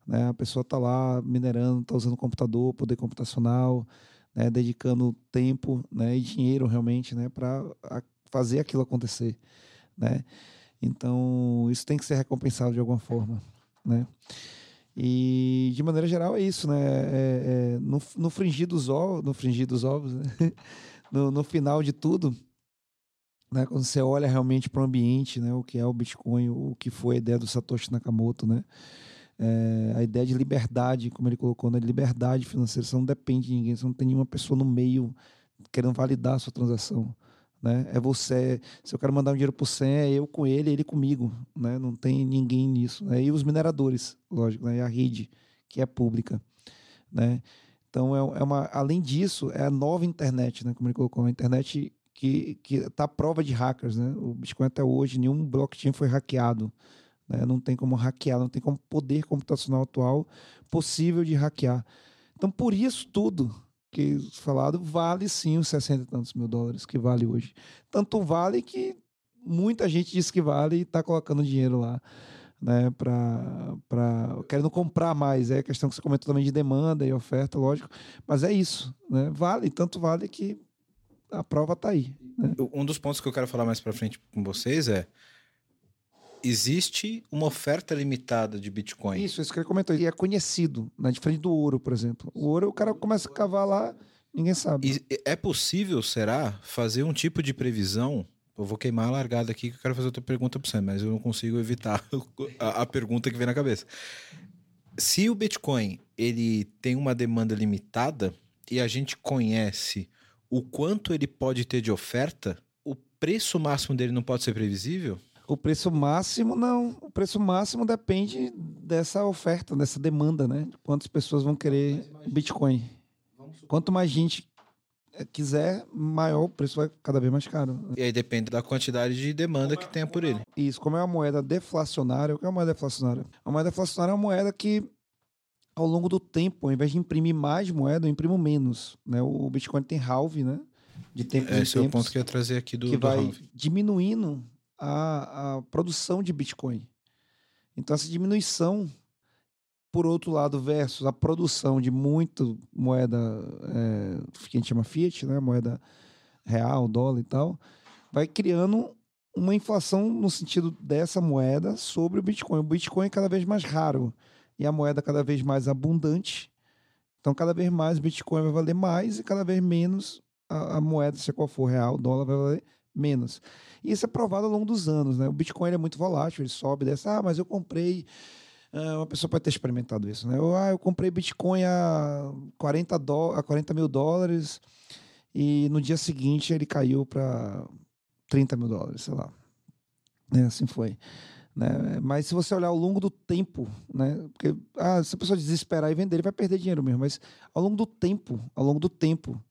né? A pessoa está lá minerando, está usando computador, poder computacional, né, dedicando tempo né, e dinheiro realmente né, para fazer aquilo acontecer. Né? Então, isso tem que ser recompensado de alguma forma. Né? E, de maneira geral, é isso. Né? É, é, no, no fringir dos ovos, no fringir dos ovos né? no, no final de tudo, né, quando você olha realmente para o ambiente, né, o que é o Bitcoin, o que foi a ideia do Satoshi Nakamoto, né, é, a ideia de liberdade, como ele colocou, né? liberdade financeira. Você não depende de ninguém, você não tem nenhuma pessoa no meio querendo validar a sua transação. Né? É você, se eu quero mandar um dinheiro para o Sam, é eu com ele, ele comigo. Né? Não tem ninguém nisso. Né? E os mineradores, lógico, né? e a rede, que é pública. Né? Então, é, é uma, além disso, é a nova internet, né? como ele colocou, a internet que está à prova de hackers. Né? O Bitcoin até hoje, nenhum blockchain foi hackeado. Né? Não tem como hackear, não tem como poder computacional atual possível de hackear. Então, por isso tudo que falado vale sim os 60 e tantos mil dólares que vale hoje. Tanto vale que muita gente diz que vale e está colocando dinheiro lá. Né, para querendo comprar mais. É a questão que você comentou também de demanda e oferta, lógico. Mas é isso. Né? Vale, tanto vale que a prova está aí. Né? Um dos pontos que eu quero falar mais para frente com vocês é existe uma oferta limitada de Bitcoin. Isso, isso que ele comentou. E é conhecido, né? diferente do ouro, por exemplo. O ouro, o cara começa a cavar lá, ninguém sabe. E é possível, será, fazer um tipo de previsão? Eu vou queimar a largada aqui que eu quero fazer outra pergunta para você, mas eu não consigo evitar a, a pergunta que vem na cabeça. Se o Bitcoin ele tem uma demanda limitada e a gente conhece o quanto ele pode ter de oferta, o preço máximo dele não pode ser previsível? O preço máximo não. O preço máximo depende dessa oferta, dessa demanda, né? Quantas pessoas vão querer Bitcoin. Quanto mais gente eh, quiser, maior o preço vai cada vez mais caro. E aí depende da quantidade de demanda que tenha por ele. Isso, como é uma moeda deflacionária, o que é uma moeda deflacionária? A moeda deflacionária é uma moeda que, ao longo do tempo, ao invés de imprimir mais moeda, eu imprimo menos. Né? O Bitcoin tem halve, né? de tempos em Esse é o tempos, ponto que eu ia trazer aqui do, que do vai diminuindo a, a produção de Bitcoin. Então, essa diminuição, por outro lado, versus a produção de muito moeda é, que a gente chama fiat, né? moeda real, dólar e tal, vai criando uma inflação no sentido dessa moeda sobre o Bitcoin. O Bitcoin é cada vez mais raro e a moeda cada vez mais abundante. Então, cada vez mais o Bitcoin vai valer mais e cada vez menos a, a moeda, seja qual for, real, dólar, vai valer menos. E isso é provado ao longo dos anos, né? O Bitcoin é muito volátil, ele sobe, desce. Ah, mas eu comprei. ah, uma pessoa pode ter experimentado isso, né? Eu, ah, eu comprei Bitcoin a 40, dó a 40 mil dólares e no dia seguinte ele caiu para 30 mil dólares, sei lá. É, assim foi. Né? Mas se você olhar ao longo do tempo, né? Porque ah, se a pessoa desesperar e vender, ele vai perder dinheiro mesmo. Mas ao longo do tempo, ao longo do tempo,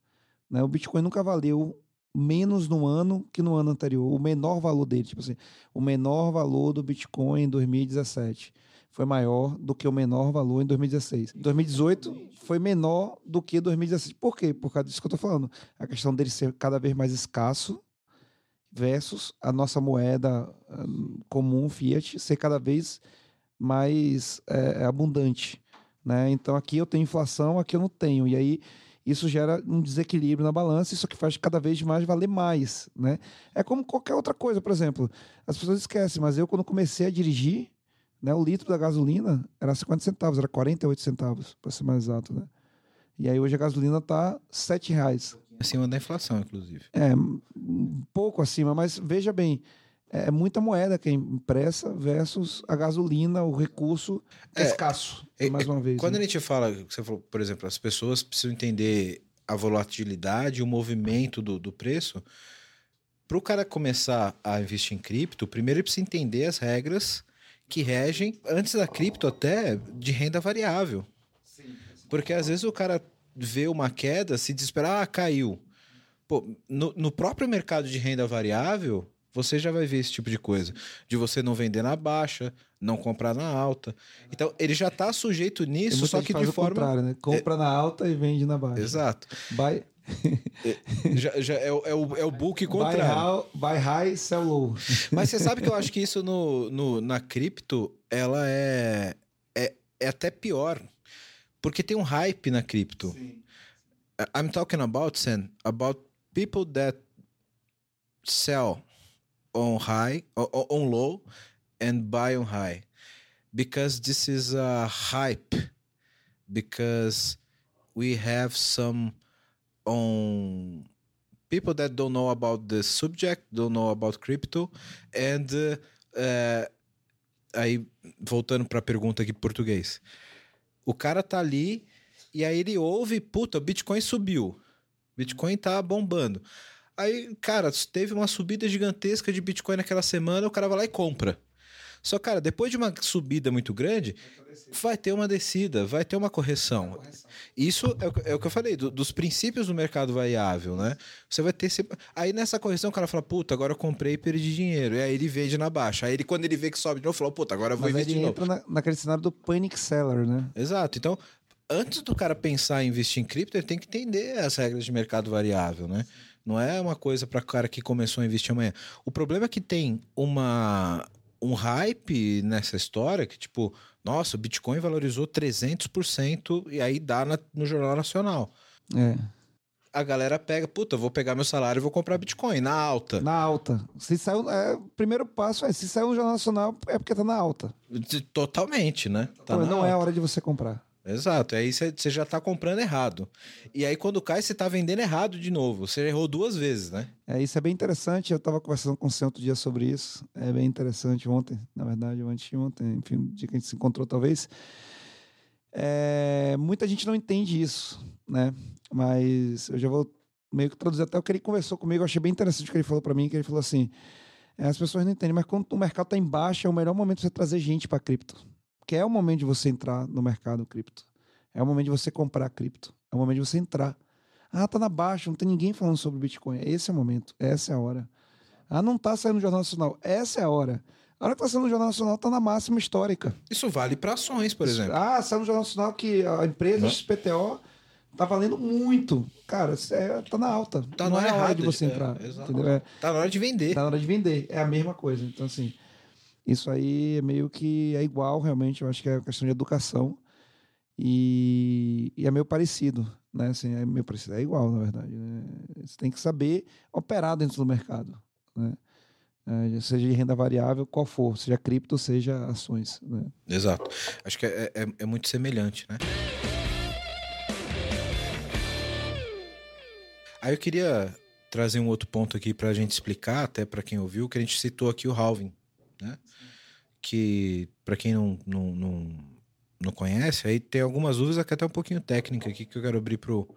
né? O Bitcoin nunca valeu menos no ano que no ano anterior. O menor valor dele, tipo assim, o menor valor do Bitcoin em 2017 foi maior do que o menor valor em 2016. 2018 foi menor do que 2016. Por quê? Por causa disso que eu tô falando. A questão dele ser cada vez mais escasso versus a nossa moeda hum, comum, fiat, ser cada vez mais é, abundante. Né? Então aqui eu tenho inflação, aqui eu não tenho. E aí isso gera um desequilíbrio na balança, isso que faz cada vez mais valer mais. Né? É como qualquer outra coisa, por exemplo. As pessoas esquecem, mas eu, quando comecei a dirigir, né, o litro da gasolina era 50 centavos, era 48 centavos, para ser mais exato. Né? E aí hoje a gasolina está 7 reais. Acima da inflação, inclusive. É, um pouco acima, mas veja bem, é muita moeda que é impressa versus a gasolina, o recurso é, É, escasso, é, mais uma vez. Quando né? a gente fala, você falou, por exemplo, as pessoas precisam entender a volatilidade, o movimento do, do preço. Para o cara começar a investir em cripto, primeiro ele precisa entender as regras que regem, antes da cripto até, de renda variável. Porque às vezes o cara vê uma queda, se desesperar, ah, caiu. Pô, no, no próprio mercado de renda variável, você já vai ver esse tipo de coisa. De você não vender na baixa, não comprar na alta. Então, ele já está sujeito nisso, só que de forma. contrário, né? Compra na alta e vende na baixa. Exato. Buy, Já, já é, o- é o, é o book buy, contrário. high, buy high, sell low. Mas você sabe que eu acho que isso no, no- na cripto, ela é, é, é até pior. Porque tem um hype na cripto. I'm talking about, Sam, about people that sell on high, on low, and buy on high. Because this is a hype. Because we have some on people that don't know about the subject, don't know about crypto, and uh, uh, aí voltando para a pergunta aqui em português, o cara tá ali e aí ele ouve, puta, o Bitcoin subiu, Bitcoin tá bombando. Aí, cara, teve uma subida gigantesca de Bitcoin naquela semana, o cara vai lá e compra. Só, cara, depois de uma subida muito grande, vai ter uma descida, vai ter uma correção. Isso é o, que- é o que eu falei, do- dos princípios do mercado variável, né? Você vai ter. Aí nessa correção o cara fala, puta, agora eu comprei e perdi dinheiro. E aí ele vende na baixa. Aí ele, quando ele vê que sobe de novo, fala, puta, agora eu vou Mas investir ele de novo. entra na, naquele cenário do panic seller, né? Exato. Então, antes do cara pensar em investir em cripto, ele tem que entender as regras de mercado variável, né? Não é uma coisa para cara que começou a investir amanhã. O problema é que tem uma um hype nessa história que tipo, nossa, o Bitcoin valorizou 300% e aí dá na- no Jornal Nacional. É. A galera pega, puta, vou pegar meu salário e vou comprar Bitcoin na alta. Na alta. Se saiu, é, o primeiro passo é, se saiu no Jornal Nacional, é porque tá na alta. Totalmente, né? Tá Pô, na não é a alta. hora de você comprar. Exato, aí você já tá comprando errado. E aí quando cai, você tá vendendo errado de novo. Você errou duas vezes, né? É, isso é bem interessante. Eu estava conversando com você outro dia sobre isso. É bem interessante ontem, na verdade, antes de ontem, enfim, dia que a gente se encontrou, talvez. É, muita gente não entende isso, né? Mas eu já vou meio que traduzir até o que ele conversou comigo. Eu achei bem interessante o que ele falou para mim, que ele falou assim: é, as pessoas não entendem, mas quando o mercado está em baixa, é o melhor momento de você trazer gente para cripto. É o momento de você entrar no mercado cripto. É o momento de você comprar cripto. É o momento de você entrar. Ah, tá na baixa, não tem ninguém falando sobre Bitcoin. Esse é o momento, essa é a hora. Ah, não tá saindo no Jornal Nacional. Essa é a hora. A hora que tá saindo no Jornal Nacional tá na máxima histórica. Isso vale para ações, por exemplo. Ah, saiu no Jornal Nacional que a empresa Né? XPTO tá valendo muito. Cara, é, tá na alta. Tá não na é hora de você é, entrar. entendeu? É, Tá na hora de vender. tá na hora de vender. É a mesma coisa. Então, assim, isso aí é meio que é igual, realmente. Eu acho que é questão de educação. E, e é meio parecido, né? Assim, é meio parecido. É igual, na verdade. né? Você tem que saber operar dentro do mercado, né? É, seja de renda variável, qual for, seja cripto, seja ações. Né? Exato. Acho que é, é, é muito semelhante, né? Aí eu queria trazer um outro ponto aqui pra gente explicar, até pra quem ouviu, que a gente citou aqui o halving, né? Que pra quem não, não, não, não conhece, aí tem algumas dúvidas que até um pouquinho técnica aqui que eu quero abrir pro.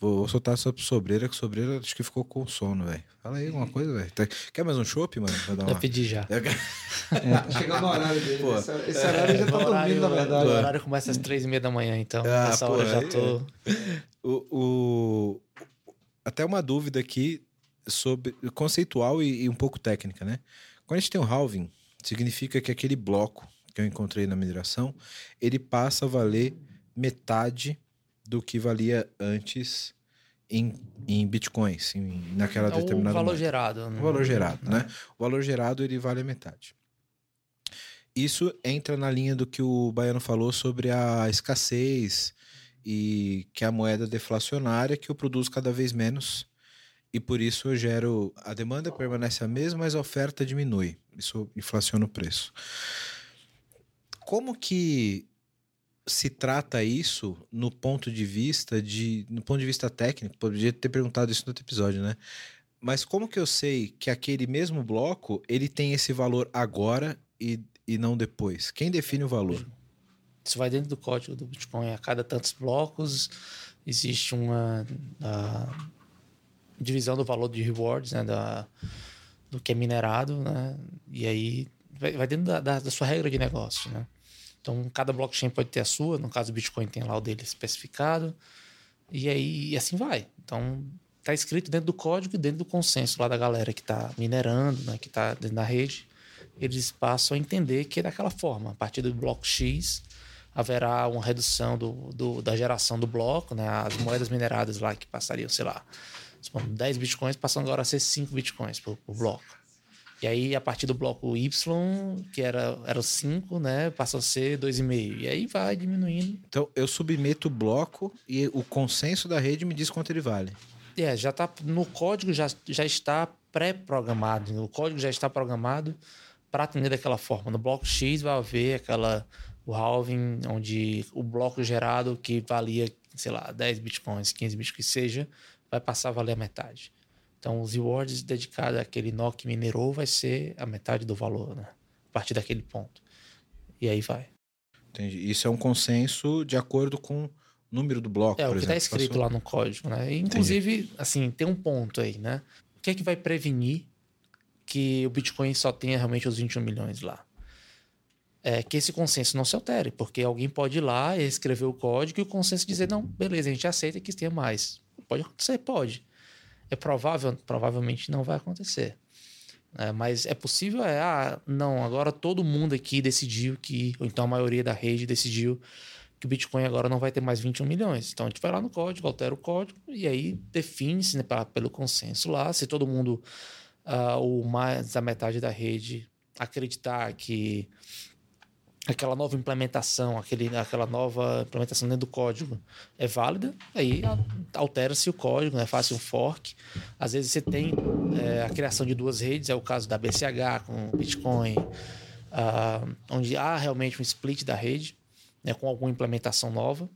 Vou, vou soltar sobre sobreira, que sobreira acho que ficou com sono, velho. Fala aí alguma coisa, velho. Tá- Quer mais um chopp, mano? Pra dar Já uma... pedi já. É, tá chegando o horário dele. Pô. Esse, esse horário já tá o, horário, dormindo, na verdade. o horário começa às três e meia da manhã, então Ah, nessa pô, hora já tô. O, o- até uma dúvida aqui sobre conceitual e, e um pouco técnica, né? Quando a gente tem um halving, significa que aquele bloco que eu encontrei na mineração, ele passa a valer metade do que valia antes em, em bitcoins, em, naquela É o determinada valor moeda. gerado. O valor gerado, né? O valor gerado ele vale a metade. Isso entra na linha do que o Baiano falou sobre a escassez e que é a moeda deflacionária que eu produzo cada vez menos e por isso eu gero a demanda permanece a mesma, mas a oferta diminui. Isso inflaciona o preço. Como que se trata isso no ponto de vista de no ponto de vista técnico? Podia ter perguntado isso no outro episódio, né? Mas como que eu sei que aquele mesmo bloco ele tem esse valor agora e, e não depois? Quem define o valor? Isso vai dentro do código do Bitcoin. A cada tantos blocos existe uma divisão do valor de rewards, né? Da, do que é minerado, né? E aí vai, vai dentro da, da, da sua regra de negócio, né? Então, cada blockchain pode ter a sua. No caso, o Bitcoin tem lá o dele especificado. E aí, e assim vai. Então, tá escrito dentro do código e dentro do consenso lá da galera que tá minerando, né? Que tá dentro da rede. Eles passam a entender que é daquela forma. A partir do bloco X, haverá uma redução do, do- da geração do bloco, né? As moedas mineradas lá que passariam, sei lá, supondo, 10 bitcoins passam agora a ser 5 bitcoins por, por bloco. E aí, a partir do bloco Y, que era, era 5, né? Passou a ser 2,5. E aí vai diminuindo. Então eu submeto o bloco e o consenso da rede me diz quanto ele vale. É, já tá no código já, já está pré-programado. O código já está programado para atender daquela forma. No bloco X vai haver aquela o halving onde o bloco gerado que valia, sei lá, 10 bitcoins, 15 bitcoins seja, vai passar a valer a metade. Então os rewards dedicados àquele nó que minerou vai ser a metade do valor, né? A partir daquele ponto. E aí vai. Entendi. Isso é um consenso de acordo com o número do bloco, É, o que está exemplo. escrito Passou- lá no código, né? E, inclusive, assim, tem um ponto aí, né? O que é que vai prevenir que o Bitcoin só tenha realmente os 21 milhões lá? É que esse consenso não se altere, porque alguém pode ir lá e escrever o código e o consenso dizer, não, beleza, a gente aceita que tenha mais. Pode acontecer? Pode. É provável? Provavelmente não vai acontecer. É, mas é possível? É, ah, não, agora todo mundo aqui decidiu que, ou então a maioria da rede decidiu que o Bitcoin agora não vai ter mais 21 milhões. Então a gente vai lá no código, altera o código e aí define-se né, pelo consenso lá. Se todo mundo, ah, ou mais da metade da rede, acreditar que aquela nova implementação, aquele, aquela nova implementação dentro do código é válida, aí altera-se o código, né? faz um fork. Às vezes você tem é, a criação de duas redes, é o caso da BCH com Bitcoin, ah, onde há realmente um split da rede, né? com alguma implementação nova.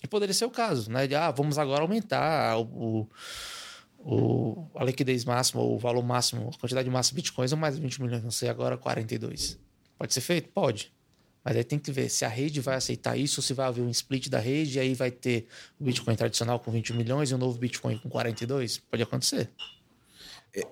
E poderia ser o caso, né? De, ah, vamos agora aumentar o, o, a liquidez máxima, o valor máximo, a quantidade máxima de bitcoins, ou mais 20 milhões, não sei, agora 42. Pode ser feito? Pode. Mas aí tem que ver se a rede vai aceitar isso, se vai haver um split da rede, e aí vai ter o Bitcoin tradicional com 20 milhões e o novo Bitcoin com 42. Pode acontecer.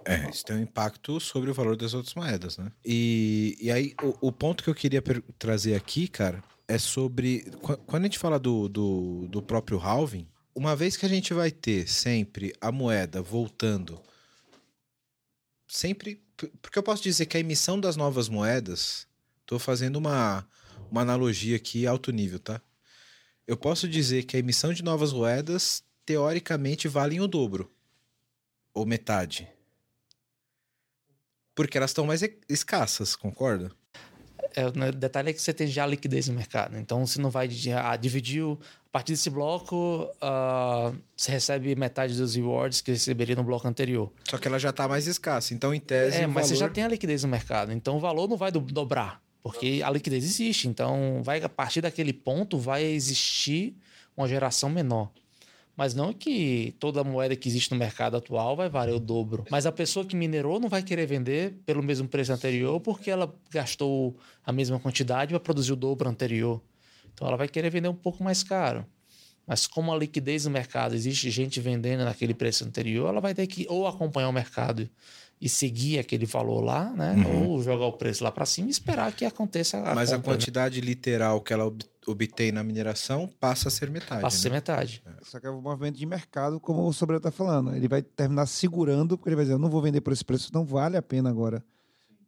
É, isso tem um impacto sobre o valor das outras moedas, né? E, e aí, o, o ponto que eu queria trazer aqui, cara, é sobre. qu- Quando a gente fala do, do, do próprio halving, uma vez que a gente vai ter sempre a moeda voltando. Sempre. Porque eu posso dizer que a emissão das novas moedas. Tô fazendo uma, uma analogia aqui alto nível, tá? eu posso dizer que a emissão de novas moedas, teoricamente, valem o dobro. Ou metade. Porque elas estão mais escassas, concorda? É, o detalhe é que você tem já liquidez no mercado. Então, você não vai ah, dividir. o- A partir desse bloco, ah, você recebe metade dos rewards que receberia no bloco anterior. Só que ela já tá mais escassa. Então, em tese. É, mas você já valor- tem a liquidez no mercado. Então, o valor não vai do- dobrar. Porque a liquidez existe. Então, vai a partir daquele ponto, vai existir uma geração menor. Mas não que toda moeda que existe no mercado atual vai valer o dobro. Mas a pessoa que minerou não vai querer vender pelo mesmo preço anterior porque ela gastou a mesma quantidade para produzir o dobro anterior. Então ela vai querer vender um pouco mais caro. Mas como a liquidez no mercado existe gente vendendo naquele preço anterior, ela vai ter que ou acompanhar o mercado e seguir aquele valor lá, né? Ou jogar o preço lá para cima e esperar que aconteça a Mas a compra, né? quantidade literal que ela ob- obtém na mineração passa a ser metade. Passa a ser né? metade. Só que é um movimento de mercado, como o Sobreiro está falando. Ele vai terminar segurando, porque ele vai dizer, eu não vou vender por esse preço, não vale a pena agora.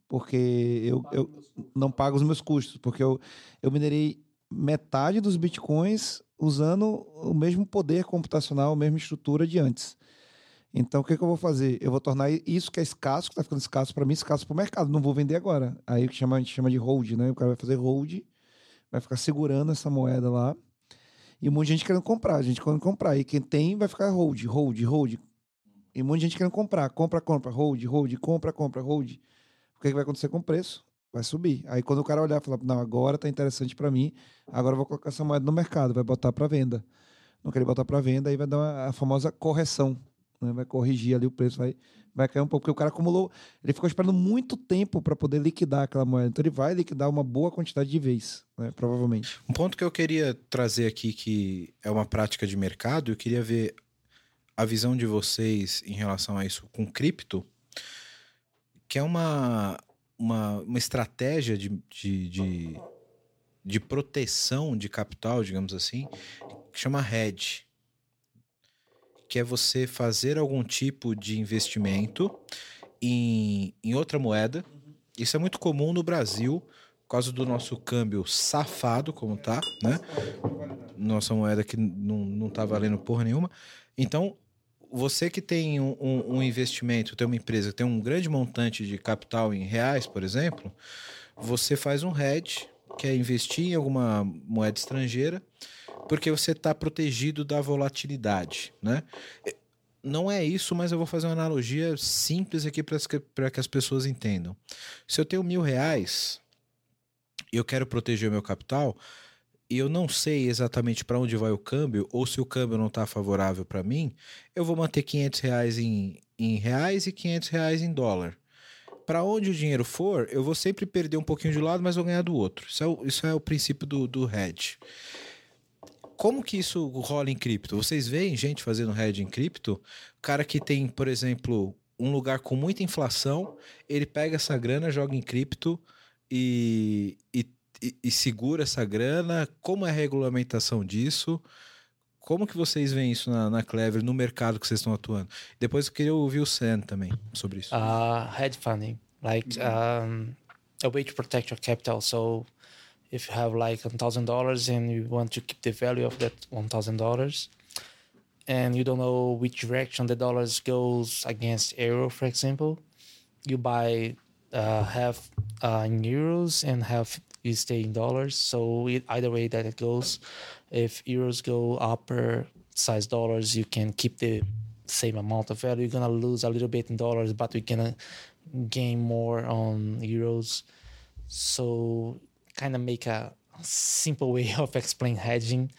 Porque eu, eu não pago os meus custos, porque eu, eu minerei metade dos bitcoins usando o mesmo poder computacional, a mesma estrutura de antes. Então, o que, que eu vou fazer? Eu vou tornar isso que é escasso, que está ficando escasso para mim, escasso para o mercado. Não vou vender agora. Aí o que chama, a gente chama de hold, né? O cara vai fazer hold, vai ficar segurando essa moeda lá. E um monte de gente querendo comprar, gente querendo comprar. E quem tem vai ficar hold, hold, hold. E um monte de gente querendo comprar. Compra, compra, hold, hold, compra, compra, hold. O que, que vai acontecer com o preço? Vai subir. Aí quando o cara olhar e falar, não, agora tá interessante para mim, agora eu vou colocar essa moeda no mercado, vai botar para venda. Não querer botar para venda, aí vai dar uma, a famosa correção. Né? Vai corrigir ali o preço, vai, vai cair um pouco. Porque o cara acumulou, ele ficou esperando muito tempo para poder liquidar aquela moeda. Então ele vai liquidar uma boa quantidade de vez, né? provavelmente. Um ponto que eu queria trazer aqui, que é uma prática de mercado, eu queria ver a visão de vocês em relação a isso com cripto, que é uma, uma, uma estratégia de, de, de, de proteção de capital, digamos assim, que chama hedge. Que é você fazer algum tipo de investimento em, em outra moeda. Isso é muito comum no Brasil, por causa do nosso câmbio safado, como tá, né? Nossa moeda que não, não tá valendo porra nenhuma. Então, você que tem um, um- um investimento, tem uma empresa que tem um grande montante de capital em reais, por exemplo, você faz um hedge, que é investir em alguma moeda estrangeira, porque você está protegido da volatilidade, né? Não é isso, mas eu vou fazer uma analogia simples aqui para que as pessoas entendam. Se eu tenho mil reais e eu quero proteger o meu capital, e eu não sei exatamente para onde vai o câmbio, ou se o câmbio não está favorável para mim, eu vou manter 500 reais em, em reais e 500 reais em dólar. Para onde o dinheiro for, eu vou sempre perder um pouquinho de um lado, mas vou ganhar do outro. Isso é o, isso é o princípio do, do hedge. Como que isso rola em cripto? Vocês veem gente fazendo hedge em cripto? Cara que tem, por exemplo, um lugar com muita inflação, ele pega essa grana, joga em cripto e, e, e- e segura essa grana. Como é a regulamentação disso? Como que vocês veem isso na, na Clever, no mercado que vocês estão atuando? Depois eu queria ouvir o Sam também sobre isso. uh, hedge funding, like um, a way to protect your capital. So, if you have like thousand dollars and you want to keep the value of that one thousand dollars, and you don't know which direction the dollars goes against euro, for example, you buy uh, half uh, in euros and half you stay in dollars. So it, either way that it goes, if euros go upper size dollars, you can keep the same amount of value. You're gonna lose a little bit in dollars, but you're gonna gain more on euros. So kind of make a simple way of explain hedging.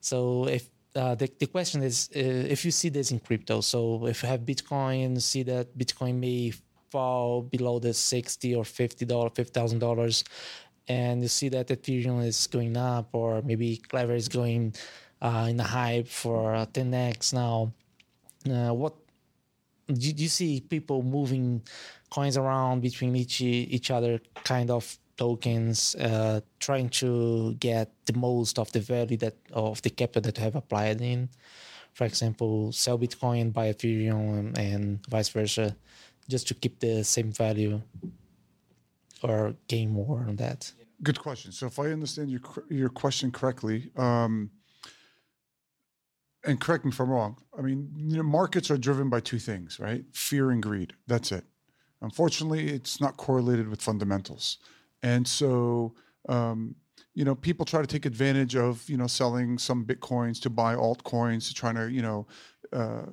So if uh, the, the question is uh, if you see this in crypto, so if you have Bitcoin, see that Bitcoin may fall below the sixty or fifty dollar, fifty thousand dollars, and you see that Ethereum is going up, or maybe Clever is going uh, in a hype for uh, 10x now. Uh, what do do you see people moving coins around between each each other kind of tokens uh, trying to get the most of the value that of the capital that you have applied in for example sell bitcoin buy ethereum and vice versa just to keep the same value or gain more on that Good question. So, if I understand your your question correctly, um, and correct me if I'm wrong. I mean, you know, markets are driven by two things, right? Fear and greed. That's it. Unfortunately, it's not correlated with fundamentals, and so um, you know, people try to take advantage of you know selling some bitcoins to buy altcoins to try to you know uh,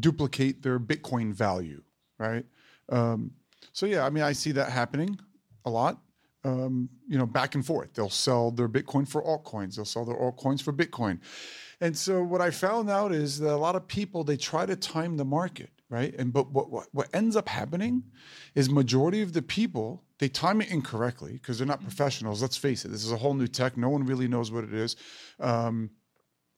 duplicate their Bitcoin value, right? Um, so yeah, I mean, I see that happening a lot. Um, you know, back and forth. They'll sell their Bitcoin for altcoins. They'll sell their altcoins for Bitcoin. And so what I found out is that a lot of people they try to time the market, right? And but what what, what ends up happening is majority of the people they time it incorrectly because they're not professionals. Let's face it, this is a whole new tech. No one really knows what it is. Um,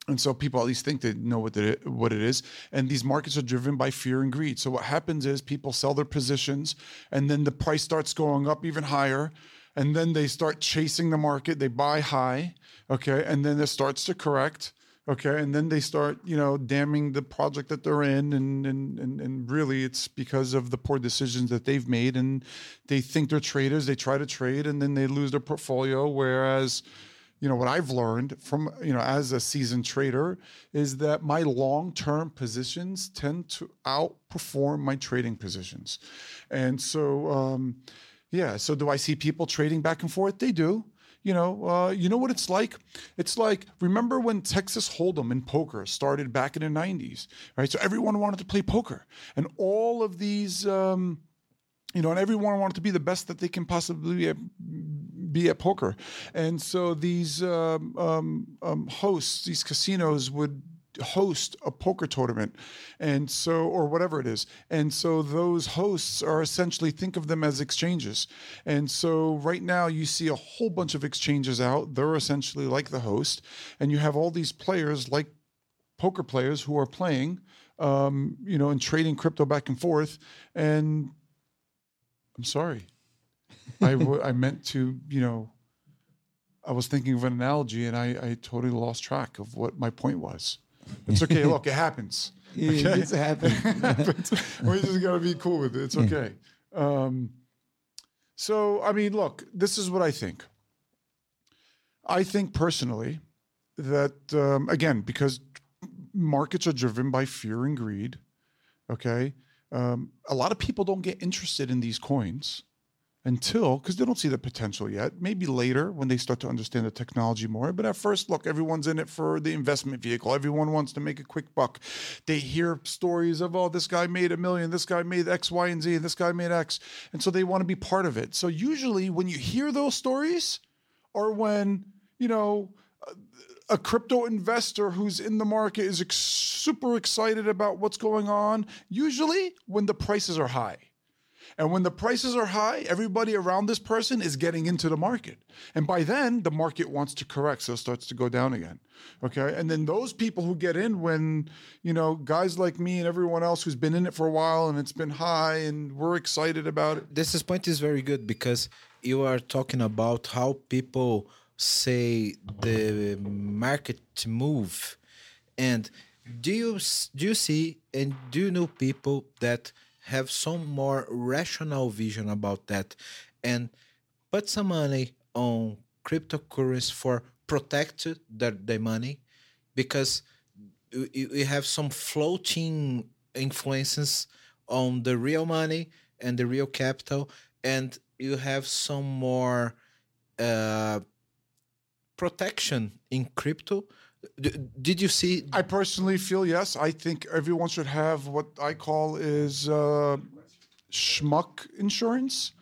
and so people at least think they know what it, what it is. And these markets are driven by fear and greed. So what happens is people sell their positions, and then the price starts going up even higher, and then they start chasing the market. They buy high, okay, and then it starts to correct, okay, and then they start you know damning the project that they're in, and and and, and really it's because of the poor decisions that they've made, and they think they're traders. They try to trade, and then they lose their portfolio, whereas you know what I've learned from you know as a seasoned trader is that my long-term positions tend to outperform my trading positions, and so um, yeah. So do I see people trading back and forth? They do. You know, uh, you know what it's like. It's like remember when Texas Hold'em in poker started back in the '90s, right? So everyone wanted to play poker, and all of these. Um, you know, and everyone wanted to be the best that they can possibly be at, be at poker. And so these um, um, um, hosts, these casinos would host a poker tournament and so or whatever it is and so those hosts are essentially think of them as exchanges and so right now you see a whole bunch of exchanges out they're essentially like the host and you have all these players like poker players who are playing um, you know and trading crypto back and forth and I'm sorry. I, w- I meant to, you know, I was thinking of an analogy and I, I totally lost track of what my point was. It's okay. Look, it happens. It Okay? just happened. We just got to be cool with it. It's okay. Um, so, I mean, look, this is what I think. I think personally that, um, again, because markets are driven by fear and greed, okay? Um, a lot of people don't get interested in these coins until because they don't see the potential yet. Maybe later when they start to understand the technology more. But at first, look, everyone's in it for the investment vehicle. Everyone wants to make a quick buck. They hear stories of, oh, this guy made a million, this guy made X, Y, and Z, and this guy made X. And so they want to be part of it. So usually when you hear those stories, or when, you know, a crypto investor who's in the market is ex- super excited about what's going on, usually when the prices are high. And when the prices are high, everybody around this person is getting into the market. And by then, the market wants to correct, so it starts to go down again. Okay. And then those people who get in when, you know, guys like me and everyone else who's been in it for a while and it's been high and we're excited about it. this point is very good because you are talking about how people say the market to move and do you do you see and do you know people that have some more rational vision about that and put some money on cryptocurrency for protect their, their money because we have some floating influences on the real money and the real capital and you have some more uh, protection in crypto did you see I personally feel yes. I think everyone should have what I call is uh, schmuck insurance.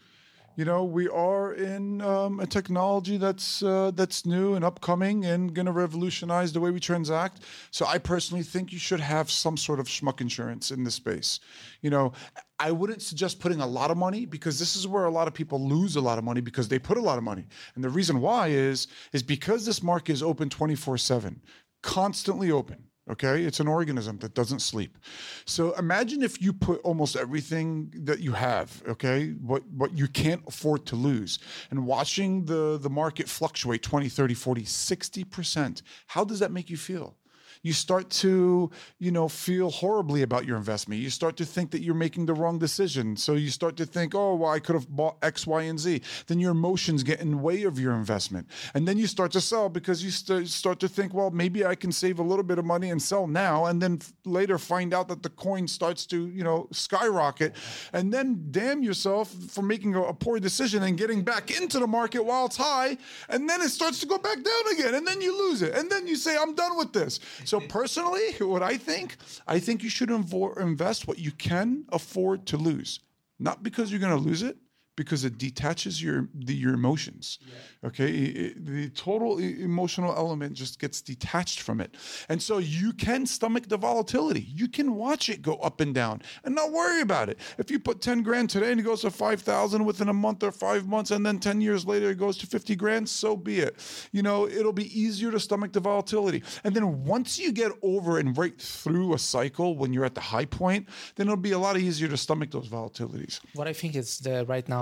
You know, we are in um, a technology that's uh, that's new and upcoming and going to revolutionize the way we transact. So I personally think you should have some sort of schmuck insurance in this space. You know, I wouldn't suggest putting a lot of money because this is where a lot of people lose a lot of money because they put a lot of money. And the reason why is is because this market is open 24/7, constantly open. Okay, it's an organism that doesn't sleep. So imagine if you put almost everything that you have, okay, what what you can't afford to lose, and watching the the market fluctuate 20, 30, 40, 60%. How does that make you feel? You start to, you know, feel horribly about your investment. You start to think that you're making the wrong decision. So you start to think, oh, well, I could have bought X, Y, and Z. Then your emotions get in the way of your investment. And then you start to sell because you st- start to think, well, maybe I can save a little bit of money and sell now. And then f- later find out that the coin starts to, you know, skyrocket. And then damn yourself for making a, a poor decision and getting back into the market while it's high. And then it starts to go back down again. And then you lose it. And then you say, I'm done with this. So personally, what I think, I think you should invo- invest what you can afford to lose. Not because you're going to lose it, because it detaches your the, your emotions. Okay, It- it- the total emotional element just gets detached from it, and so you can stomach the volatility. You can watch it go up and down and not worry about it. If you put ten grand today and it goes to five thousand within a month or five months, and then ten years later it goes to fifty grand, so be it. You know, it'll be easier to stomach the volatility, and then once you get over and right through a cycle when you're at the high point, then it'll be a lot easier to stomach those volatilities. what I think is that right now,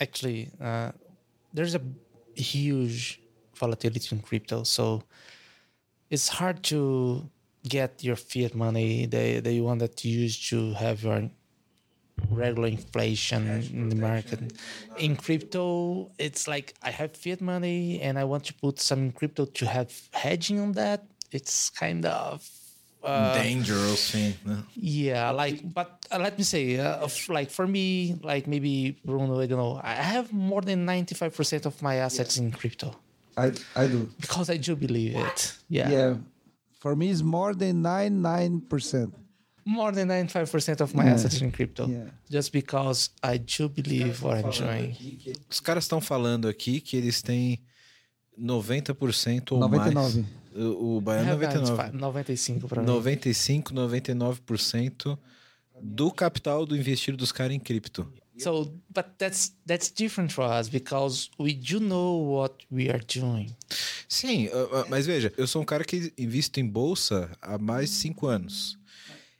actually, uh, there's a huge volatility in crypto. So it's hard to get your fiat money, the, the one that you use to have your regular inflation in the market. In crypto, it's like I have fiat money and I want to put some crypto to have hedging on that. It's kind of Dangerous thing. né? yeah, like, but uh, let me say, uh, like for me, like maybe Bruno, I don't know, I have more than ninety five percent of my assets in crypto I, I do. because I do believe it. Yeah, Yeah. For me, it's more than 99%. more than ninety five percent of my assets in crypto, Yeah. just because I do believe what I'm doing. Os caras estão falando aqui que eles têm 90% ou 99. mais. O, Baiano have 99. 95 para mim. 95, 99% do capital do investido dos caras em cripto. So, but that's that's different for us because we do know what we are doing. Sim, uh, uh, mas veja, eu sou um cara que invisto em bolsa há mais de 5 anos.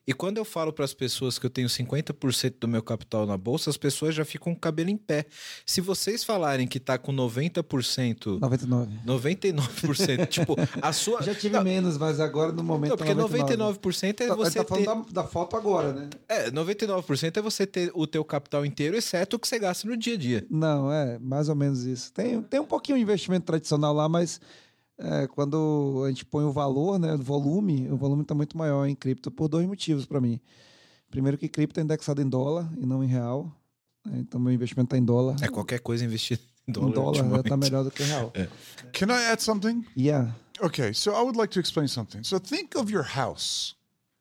E quando eu falo para as pessoas que eu tenho 50% do meu capital na bolsa, as pessoas já ficam com o cabelo em pé. Se vocês falarem que tá com 90%, 99. 99%, tipo, a sua Já tive Não, menos, mas agora no momento. Não, porque 99. 99% é Tá- você tá ter falando da, da foto agora, né? É, 99% é você ter o teu capital inteiro, exceto o que você gasta no dia a dia. Não, é mais ou menos isso. Tem, tem um pouquinho de investimento tradicional lá, mas é, quando a gente põe o valor, né, o volume, o volume está muito maior em cripto por dois motivos para mim. Primeiro que cripto é indexado em dólar e não em real. né, Então meu investimento está em dólar. É qualquer coisa investida em dólar. em dólar está melhor do que real. Can I add something? Yeah. Okay, so I would like to explain something. So think of your house.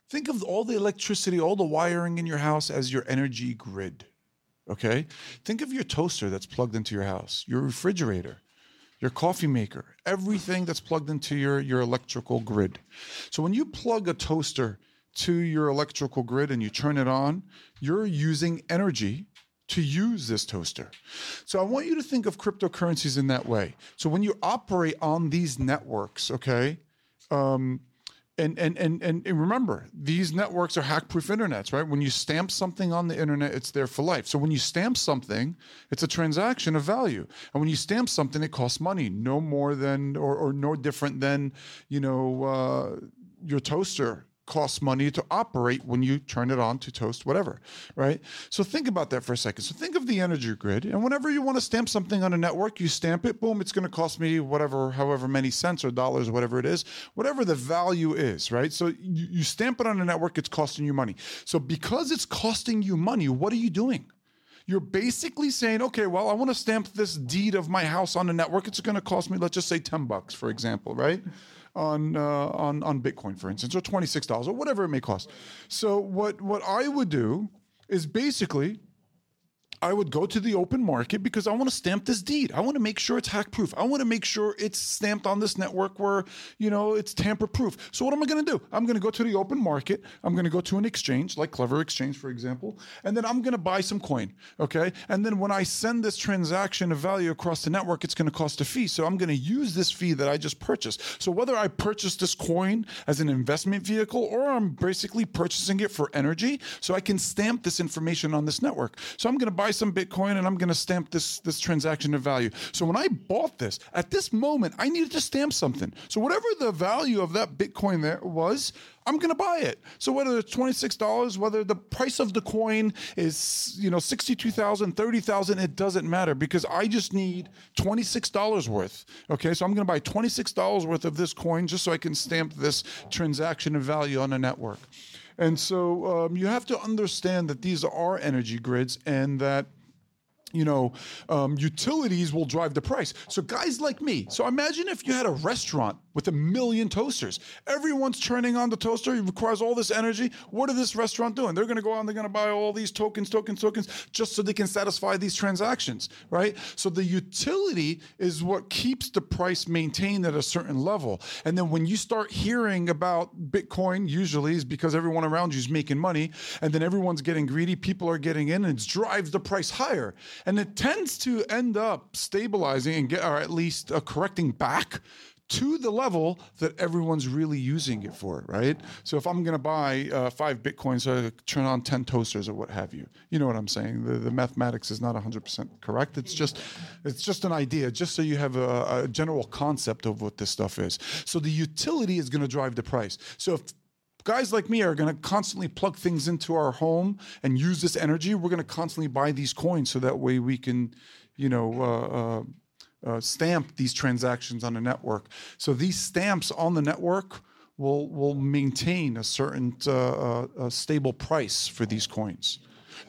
Think of all the electricity, all the wiring in your house as your energy grid. Okay? Think of your toaster that's plugged into your house, your refrigerator, your coffee maker, everything that's plugged into your, your electrical grid. So when you plug a toaster to your electrical grid and you turn it on, you're using energy to use this toaster. So I want you to think of cryptocurrencies in that way. So when you operate on these networks, okay, um, and, and and and remember, these networks are hack-proof internets, right? When you stamp something on the internet, it's there for life. So when you stamp something, it's a transaction of value, and when you stamp something, it costs money, no more than or, or no different than you know uh, your toaster costs money to operate when you turn it on to toast whatever, right? So think about that for a second. So think of the energy grid, and whenever you want to stamp something on a network, you stamp it, boom, it's going to cost me whatever, however many cents or dollars, whatever it is, whatever the value is, right? So you, you stamp it on a network, it's costing you money. So because it's costing you money, what are you doing? You're basically saying, okay, well, I want to stamp this deed of my house on the network. It's going to cost me, let's just say, ten bucks, for example, right? On uh, on on Bitcoin, for instance, or twenty six dollars, or whatever it may cost. So what what I would do is basically I would go to the open market because I want to stamp this deed. I want to make sure it's hack proof. I want to make sure it's stamped on this network where, you know, it's tamper proof. So what am I going to do? I'm going to go to the open market. I'm going to go to an exchange like Clever Exchange, for example, and then I'm going to buy some coin. Okay. And then when I send this transaction of value across the network, it's going to cost a fee. So I'm going to use this fee that I just purchased. So whether I purchase this coin as an investment vehicle or I'm basically purchasing it for energy, so I can stamp this information on this network. So I'm going to buy buy some Bitcoin and I'm going to stamp this this transaction of value. So when I bought this, at this moment, I needed to stamp something. So whatever the value of that Bitcoin there was, I'm going to buy it. So whether it's $26, whether the price of the coin is, you know, 62,000, 30,000, it doesn't matter because I just need $26 worth. Okay? So I'm going to buy $26 worth of this coin just so I can stamp this transaction of value on a network. And so um, you have to understand that these are energy grids and that you know, um, utilities will drive the price. So guys like me. So imagine if you had a restaurant with a million toasters. Everyone's turning on the toaster. It requires all this energy. What are this restaurant doing? They're going to go out and they're going to buy all these tokens, tokens, tokens, just so they can satisfy these transactions, right? So the utility is what keeps the price maintained at a certain level. And then when you start hearing about Bitcoin, usually is because everyone around you is making money, and then everyone's getting greedy. People are getting in, and it drives the price higher and it tends to end up stabilizing and get, or at least uh, correcting back to the level that everyone's really using it for, right? So if I'm going to buy uh, five bitcoins, so turn on ten toasters or what have you, you know what I'm saying? The, the mathematics is not 100% correct. It's just it's just an idea, just so you have a, a general concept of what this stuff is. So the utility is going to drive the price. So if guys like me are going to constantly plug things into our home and use this energy. We're going to constantly buy these coins so that way we can, you know, uh, uh, uh, stamp these transactions on a network. So these stamps on the network will will maintain a certain uh, uh, stable price for these coins.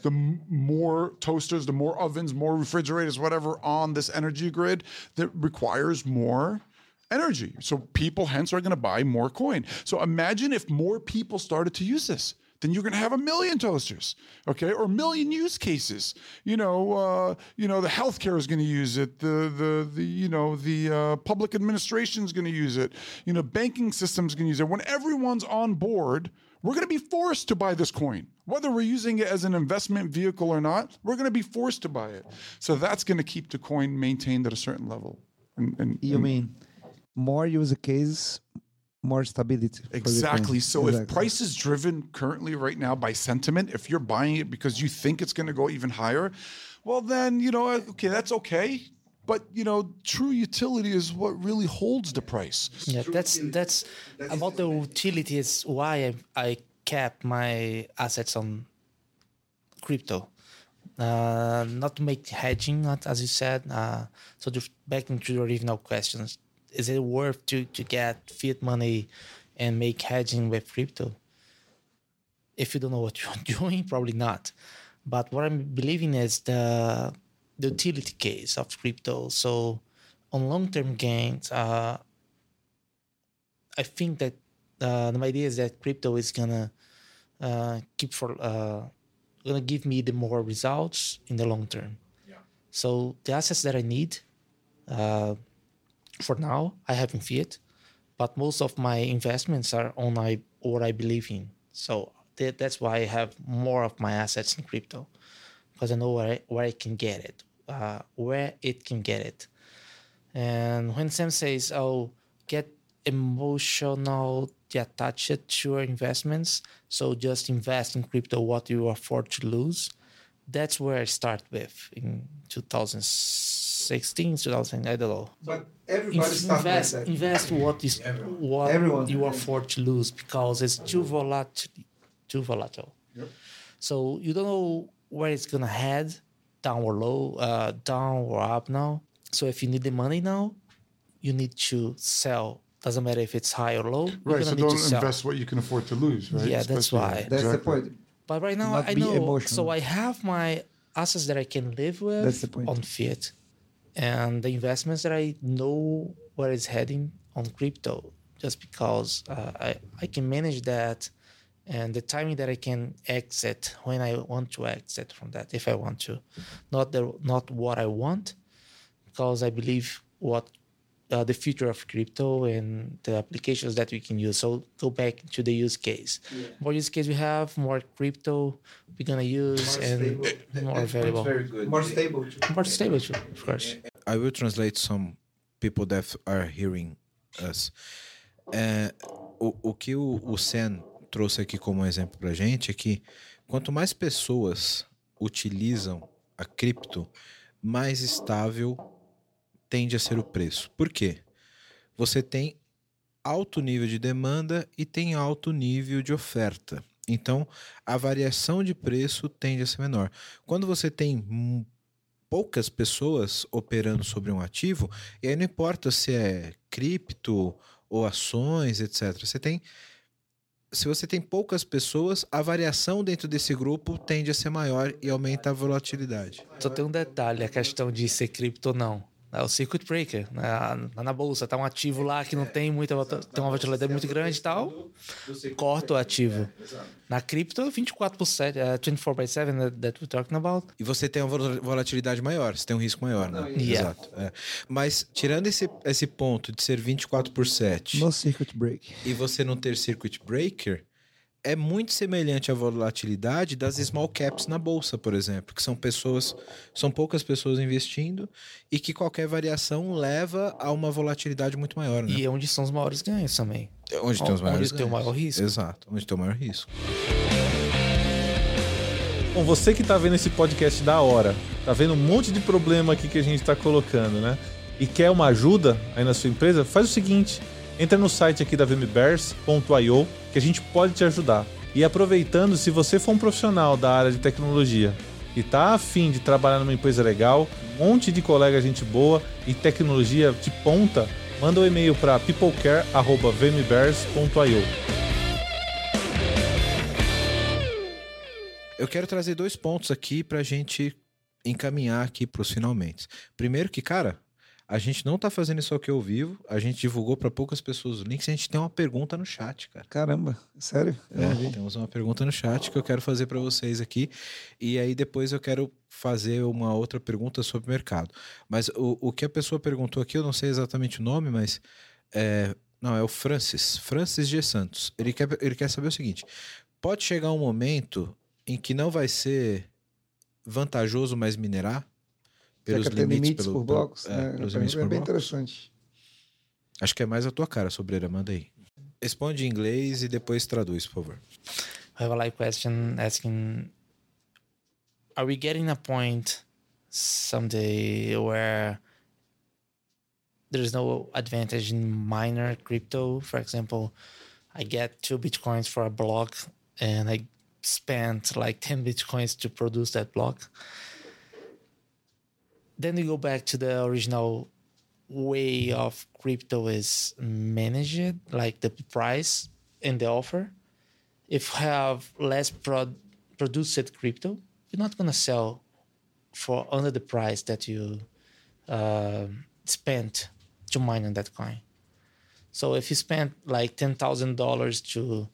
The m- more toasters, the more ovens, more refrigerators, whatever on this energy grid that requires more energy. So people hence are going to buy more coin. So imagine if more people started to use this. Then you're going to have a million toasters, okay, or a million use cases. You know, uh, you know, the healthcare is going to use it. The the the you know the uh, public administration is going to use it. You know, banking systems going to use it. When everyone's on board, we're going to be forced to buy this coin. Whether we're using it as an investment vehicle or not, we're going to be forced to buy it. So that's going to keep the coin maintained at a certain level. And, and, You and- mean more use cases, more stability. for the Exactly. So if price is driven currently right now by sentiment, if you're buying it because you think it's going to go even higher, well then you know okay that's okay. But you know, true utility is what really holds the price. Yeah, that's that's about the utility is why I, I kept my assets on crypto. Uh, not to make hedging, not as you said. Uh, so to, back into the original questions, is it worth to to get fiat money and make hedging with crypto? If you don't know what you're doing, probably not. But what I'm believing is the the utility case of crypto. So on long term gains, uh, I think that uh, the idea is that crypto is gonna uh, keep for uh, gonna give me the more results in the long term. Yeah. So the assets that I need, uh, for now, I have in fiat, but most of my investments are on I what I believe in. So that, that's why I have more of my assets in crypto, because I know where I, where I can get it, uh, where it can get it. And when Sam says, "Oh, get emotional attached to your investments, so just invest in crypto what you afford to lose," that's where I start with in 2016, 2000. I don't know. But Inf- invest invest what is what Everyone. you afford to lose because it's too volatile too volatile so you don't know where it's gonna head down or low uh, down or up now so if you need the money now you need to sell doesn't matter if it's high or low Right. So don't invest what you can afford to lose. Right. Yeah, that's Especially- why. That's the point. but right now Not I know emotional. so I have my assets that I can live with That's the point. on fiat and the investments that I know where it's heading on crypto just because uh, I, I can manage that and the timing that I can exit when I want to exit from that if I want to. Not the not what I want because I believe what uh, the future of crypto and the applications that we can use. So go back to the use case. More use case we have, more crypto we're gonna use, and more valuable, More stable. more stable, too, of course. I will translate some people that are hearing us. É, o, o que o, o Sen trouxe aqui como exemplo pra gente é que quanto mais pessoas utilizam a cripto, mais estável tende a ser o preço. Por quê? Você tem alto nível de demanda e tem alto nível de oferta. Então, a variação de preço tende a ser menor. Quando você tem poucas pessoas operando sobre um ativo, e aí não importa se é cripto ou ações, etc. Você tem se você tem poucas pessoas, a variação dentro desse grupo tende a ser maior e aumenta a volatilidade. Só tem um detalhe, a questão de ser cripto ou não. É o circuit breaker, né? na bolsa, tá um ativo lá que não tem muita tem uma volatilidade muito grande e tal, corta o ativo. Na cripto, 24 por 7, uh, 24 by 7 that, that we're talking about. E você tem uma volatilidade maior, você tem um risco maior, né? Yeah. Exato. É. Mas tirando esse, esse ponto de ser 24 por 7 no circuit break e você não ter circuit breaker, é muito semelhante à volatilidade das small caps na bolsa, por exemplo, que são pessoas, são poucas pessoas investindo e que qualquer variação leva a uma volatilidade muito maior. Né? E é onde são os maiores ganhos também. É onde tem os maiores onde tem o maior risco. Exato, onde tem o maior risco. Bom, você que está vendo esse podcast da hora, tá vendo um monte de problema aqui que a gente está colocando, né? E quer uma ajuda aí na sua empresa, faz o seguinte Entra no site aqui da vmbears.io que a gente pode te ajudar. E aproveitando, se você for um profissional da área de tecnologia e tá afim de trabalhar numa empresa legal, um monte de colega gente boa e tecnologia de ponta, manda um e-mail para peoplecare@vmbears.io. Eu quero trazer dois pontos aqui para a gente encaminhar aqui para os finalmente. Primeiro que, cara, a gente não tá fazendo isso aqui ao vivo. A gente divulgou para poucas pessoas o link. A gente tem uma pergunta no chat, cara. Caramba, sério? É, temos uma pergunta no chat que eu quero fazer para vocês aqui. E aí depois eu quero fazer uma outra pergunta sobre o mercado. Mas o, o que a pessoa perguntou aqui, eu não sei exatamente o nome, mas é, não, é o Francis. Francis G. Santos. Ele quer, ele quer saber o seguinte: pode chegar um momento em que não vai ser vantajoso mais minerar? Pelos limites, limites pelo, por blocos. Pelo, é, né? pelos limites é por bem blocos. interessante. Acho que é mais a tua cara, Sobreira. Manda aí. Responde em inglês e depois traduz, por favor. I have a live question asking Are we getting a point someday where there's no advantage in minor crypto? For example, I get two bitcoins for a block and I spent like 10 bitcoins to produce that block. Then we go back to the original way of crypto is managed, like the price and the offer. If you have less pro- produced crypto, you're not gonna sell for under the price that you uh, spent to mine on that coin. So if you spent like ten thousand dollars to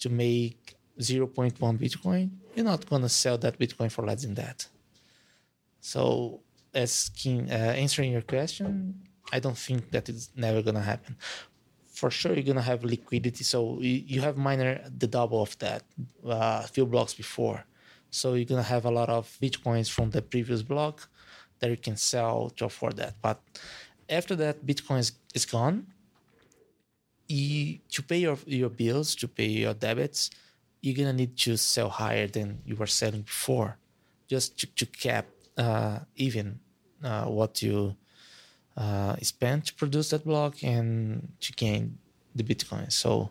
to make zero point one Bitcoin, you're not gonna sell that Bitcoin for less than that. So asking uh, answering your question, I don't think that it's never gonna happen. For sure, you're gonna have liquidity. So you, have miner the double of that uh, few blocks before. So you're gonna have a lot of bitcoins from the previous block that you can sell to afford that. But after that, Bitcoin is, is gone. You, to pay your, your bills, to pay your debits, you're gonna need to sell higher than you were selling before, just to, to cap even uh, what you uh, spent to produce that block and to gain the Bitcoin. So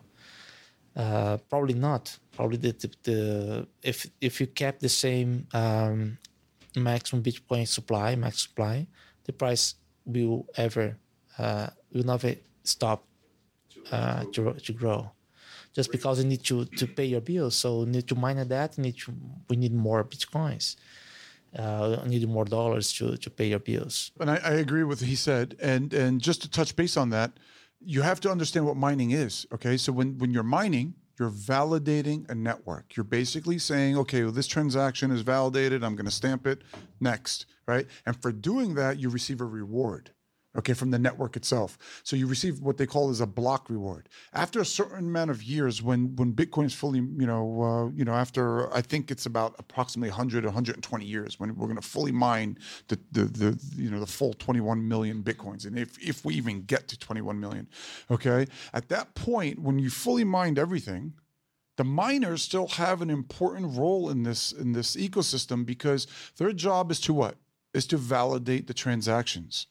uh, probably not. Probably the, the, the, if if you kept the same um, maximum Bitcoin supply, max supply, the price will ever uh, will never stop uh, to to grow. Just because you need to to pay your bills, so you need to mine that. You need to we need more bitcoins uh, need more dollars to, to pay your bills. And I, I agree with what he said. And and just to touch base on that, you have to understand what mining is. Okay, so when when you're mining, you're validating a network. You're basically saying, okay, well, this transaction is validated. I'm going to stamp it next, right? And for doing that, you receive a reward okay, from the network itself. So you receive what they call as a block reward. After a certain amount of years, when when Bitcoin is fully, you know, uh, you know, after I think it's about approximately 100, 120 years, when we're going to fully mine the, the the you know the full 21 million Bitcoins, and if if we even get to 21 million, okay, at that point when you fully mined everything, the miners still have an important role in this in this ecosystem because their job is to what is to validate the transactions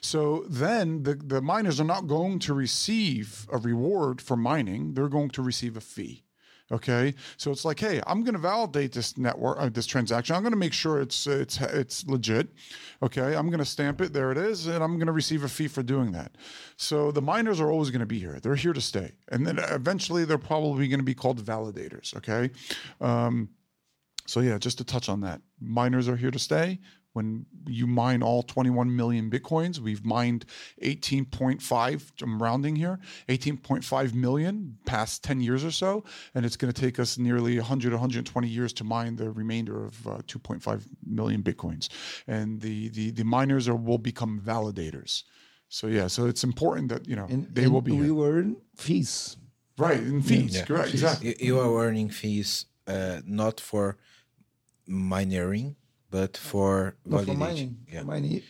so then the, the miners are not going to receive a reward for mining. They're going to receive a fee okay? So it's like hey i'm going to validate this network uh, this transaction. I'm going to make sure it's it's it's legit okay? I'm going to stamp it. There it is and i'm going to receive a fee for doing that. So the miners are always going to be here. They're here to stay. And then eventually they're probably going to be called validators okay? Um, so yeah just to touch on that. Miners are here to stay when you mine all 21 million bitcoins we've mined 18.5 i'm rounding here 18.5 million past 10 years or so and it's going to take us nearly 100 120 years to mine the remainder of uh, 2.5 million bitcoins and the the, the miners are will become validators so yeah so it's important that you know And, they and will be we here. earn fees. right in fees Yeah. correct exactly You, you are earning fees uh, not for mining, but for for validation. mining. Yeah. Mining,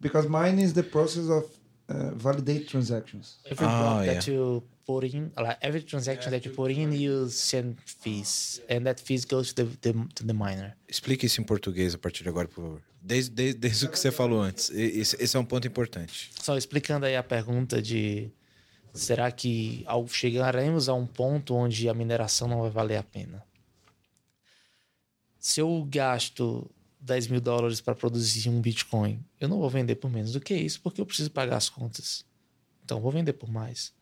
because mining is the process of uh, validate transactions. Every Ah, block yeah. that you put in, like every transaction that you put in, you send fees, and that fees goes to the, the to the miner. Explique isso em português a partir de agora, por favor. Desde, desde, desde o que você falou antes. Esse, esse é um ponto importante. Só explicando aí a pergunta de será que ao chegaremos a um ponto onde a mineração não vai valer a pena? Se eu gasto 10 mil dólares para produzir um Bitcoin, eu não vou vender por menos do que isso porque eu preciso pagar as contas. Então vou vender por mais.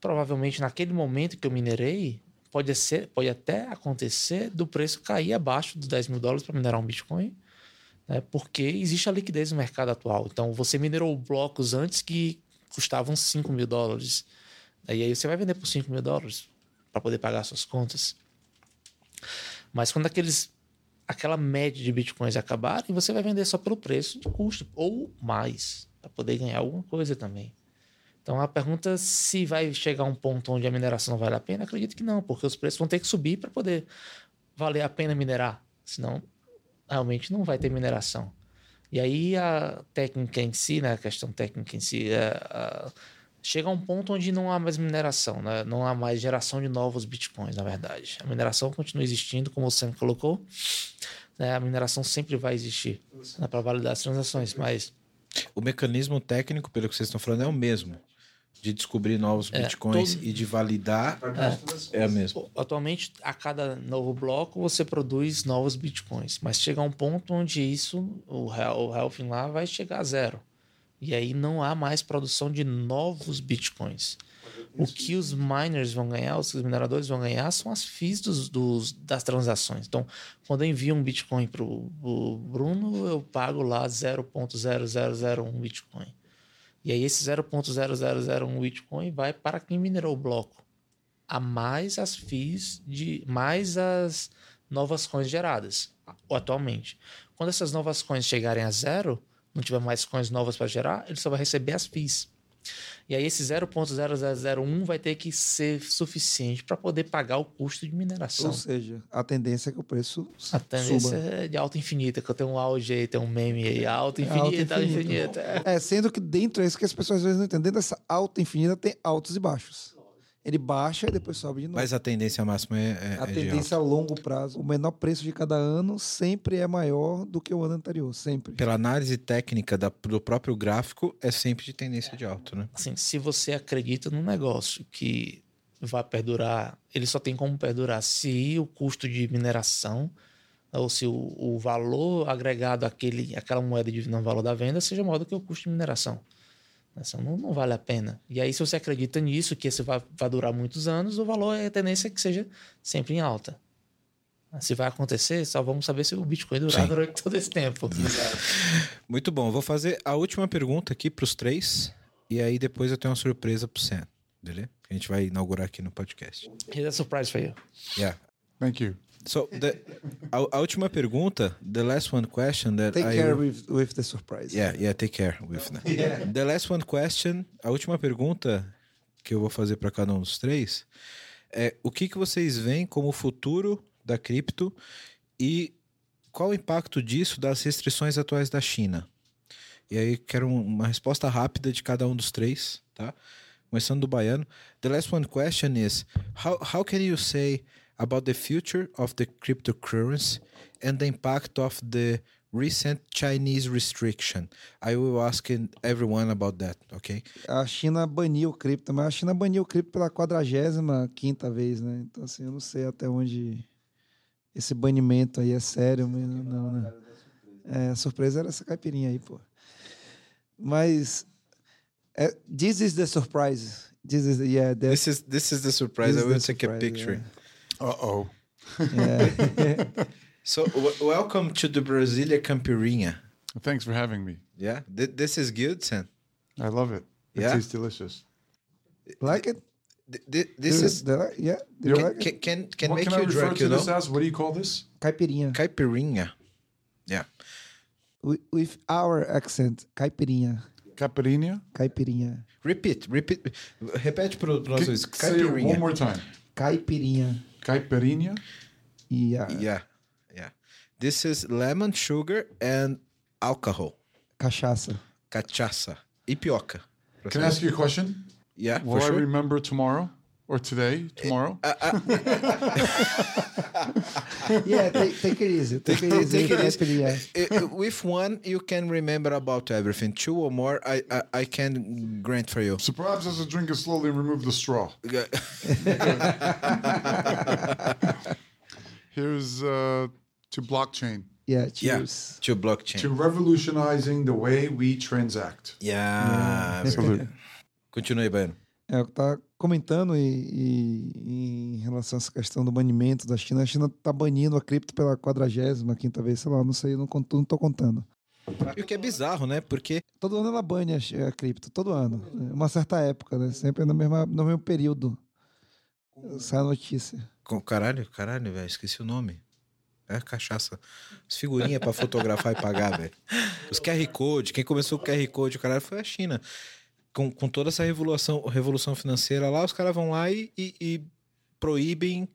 Provavelmente naquele momento que eu minerei, pode, ser, pode até acontecer do preço cair abaixo dos 10 mil dólares para minerar um Bitcoin né? porque existe a liquidez no mercado atual. Então, você minerou blocos antes que custavam 5 mil dólares. E aí você vai vender por 5 mil dólares para poder pagar suas contas. Mas quando aqueles, aquela média de bitcoins acabar, você vai vender só pelo preço de custo, ou mais, para poder ganhar alguma coisa também. Então a pergunta se vai chegar a um ponto onde a mineração não vale a pena, acredito que não, porque os preços vão ter que subir para poder valer a pena minerar. Senão, realmente não vai ter mineração. E aí a técnica em si, né, a questão técnica em si, é, a- chega a um ponto onde não há mais mineração, né? não há mais geração de novos bitcoins, na verdade. A mineração continua existindo, como o Sam colocou. né, a mineração sempre vai existir né, para validar as transações, mas O mecanismo técnico, pelo que vocês estão falando, é o mesmo. De descobrir novos bitcoins todo- e de validar é, a mesma. Atualmente, a cada novo bloco, você produz novos bitcoins. Mas chega a um ponto onde isso, o, o halving lá, vai chegar a zero. E aí não há mais produção de novos bitcoins. O que os miners vão ganhar, os mineradores vão ganhar, são as fees dos, dos- das transações. Então, quando eu envio um bitcoin para o Bruno, eu pago lá 0.0001 bitcoin. E aí esse 0.0001 bitcoin vai para quem minerou o bloco a mais as FIIs de mais as novas coins geradas atualmente. Quando essas novas coins chegarem a zero, não tiver mais coins novas para gerar, ele só vai receber as FIIs. E aí esse 0.0001 vai ter que ser suficiente para poder pagar o custo de mineração. Ou seja, a tendência é que o preço A tendência suba. é de alta infinita, que eu tenho um auge aí, tem um meme aí, alta É alta infinita, alta infinita. infinita. É. É, sendo que dentro é isso que as pessoas às vezes não entendem. Dentro dessa alta infinita tem altos e baixos. Ele baixa e depois sobe de novo. Mas a tendência máxima é, é, a é de tendência a longo prazo, o menor preço de cada ano sempre é maior do que o ano anterior, sempre. Pela análise técnica da- do próprio gráfico, é sempre de tendência de alto, né? assim, se você acredita num negócio que vai perdurar, ele só tem como perdurar se o custo de mineração ou se o, o valor agregado àquele, àquela moeda de não valor da venda seja maior do que o custo de mineração. Assim, não, não vale a pena. E aí, se você acredita nisso, que esse vai, vai durar muitos anos, o valor é a tendência que seja sempre em alta. Se vai acontecer, só vamos saber se o Bitcoin durar Sim. durante todo esse tempo. Muito bom. Vou fazer a última pergunta aqui para os três. E aí depois eu tenho uma surpresa pro Sam. Beleza? A gente vai inaugurar aqui no podcast. Here's a surprise for you. Yeah. Thank you. So, the, a, a última pergunta, the last one question that Take I care with, with the surprise. Yeah, yeah, take care with that. The last one question, a última pergunta que eu vou fazer para cada um dos três é o que, que vocês veem como o futuro da cripto e qual o impacto disso das restrições atuais da China? E aí quero um- uma resposta rápida de cada um dos três, tá? começando do baiano. The last one question is how how can you say about the future of the cryptocurrency and the impact of the recent Chinese restriction? I will ask everyone about that, okay? A China baniu o cripto, mas a China baniu o cripto pela 45 quinta vez, né? Então, assim, eu não sei até onde esse banimento aí é sério, mas não, não né? É, a surpresa era essa caipirinha aí, pô. Mas é, this is the surprise. This is yeah. The, this is this is the surprise. This I will take a surprise, picture. yeah. Uh oh. yeah. So w- welcome to the Brasilia Campirinha. Thanks for having me. Yeah, Th- this is good, Sam. I love it. It Yeah? tastes delicious. like it? Th- th- this Do- is do you like- yeah. Do you Can- it? can can, can what make can I you refer drunk, to you know? this as? What do you call this? Caipirinha. Caipirinha. Yeah. With, with our accent, caipirinha. Caipirinha. Caipirinha. Repeat, repeat. Repete para os Can- nossos. Say it one Caipirinha. more time. Caipirinha. Caipirinha. Yeah. Yeah, yeah. This is lemon, sugar, and alcohol. Cachaça. Cachaça. E pioca. Can I ask you a question? Yeah, Will for I remember tomorrow or today? Tomorrow? Yeah, take, take it easy. Take it easy. Take it easy. Caipirinha. Uh, With one, you can remember about everything. Two or more, I I, I can grant for you. so perhaps as I drink it slowly and remove the straw. Here's uh, to blockchain. Yeah, cheers. Yeah, to blockchain. To revolutionizing the way we transact. Yeah. Salute. Continue, Baiano. É, eu estava comentando e, e- em relação a essa questão do banimento da China. A China está banindo a cripto pela 45 vez, sei lá, não sei, não, não tô contando. E o que é bizarro, né? Porque Todo ano ela bane a, a cripto, todo ano. Uma certa época, né? Sempre no mesmo, no mesmo período. Sai a notícia. Com- Caralho, caralho, velho, esqueci o nome. É cachaça. As figurinhas pra fotografar e pagar, velho. Os QR Code, quem começou com o QR Code, o caralho, foi a China. Com, com toda essa revolução, revolução financeira lá, os caras vão lá e, e- e proíbem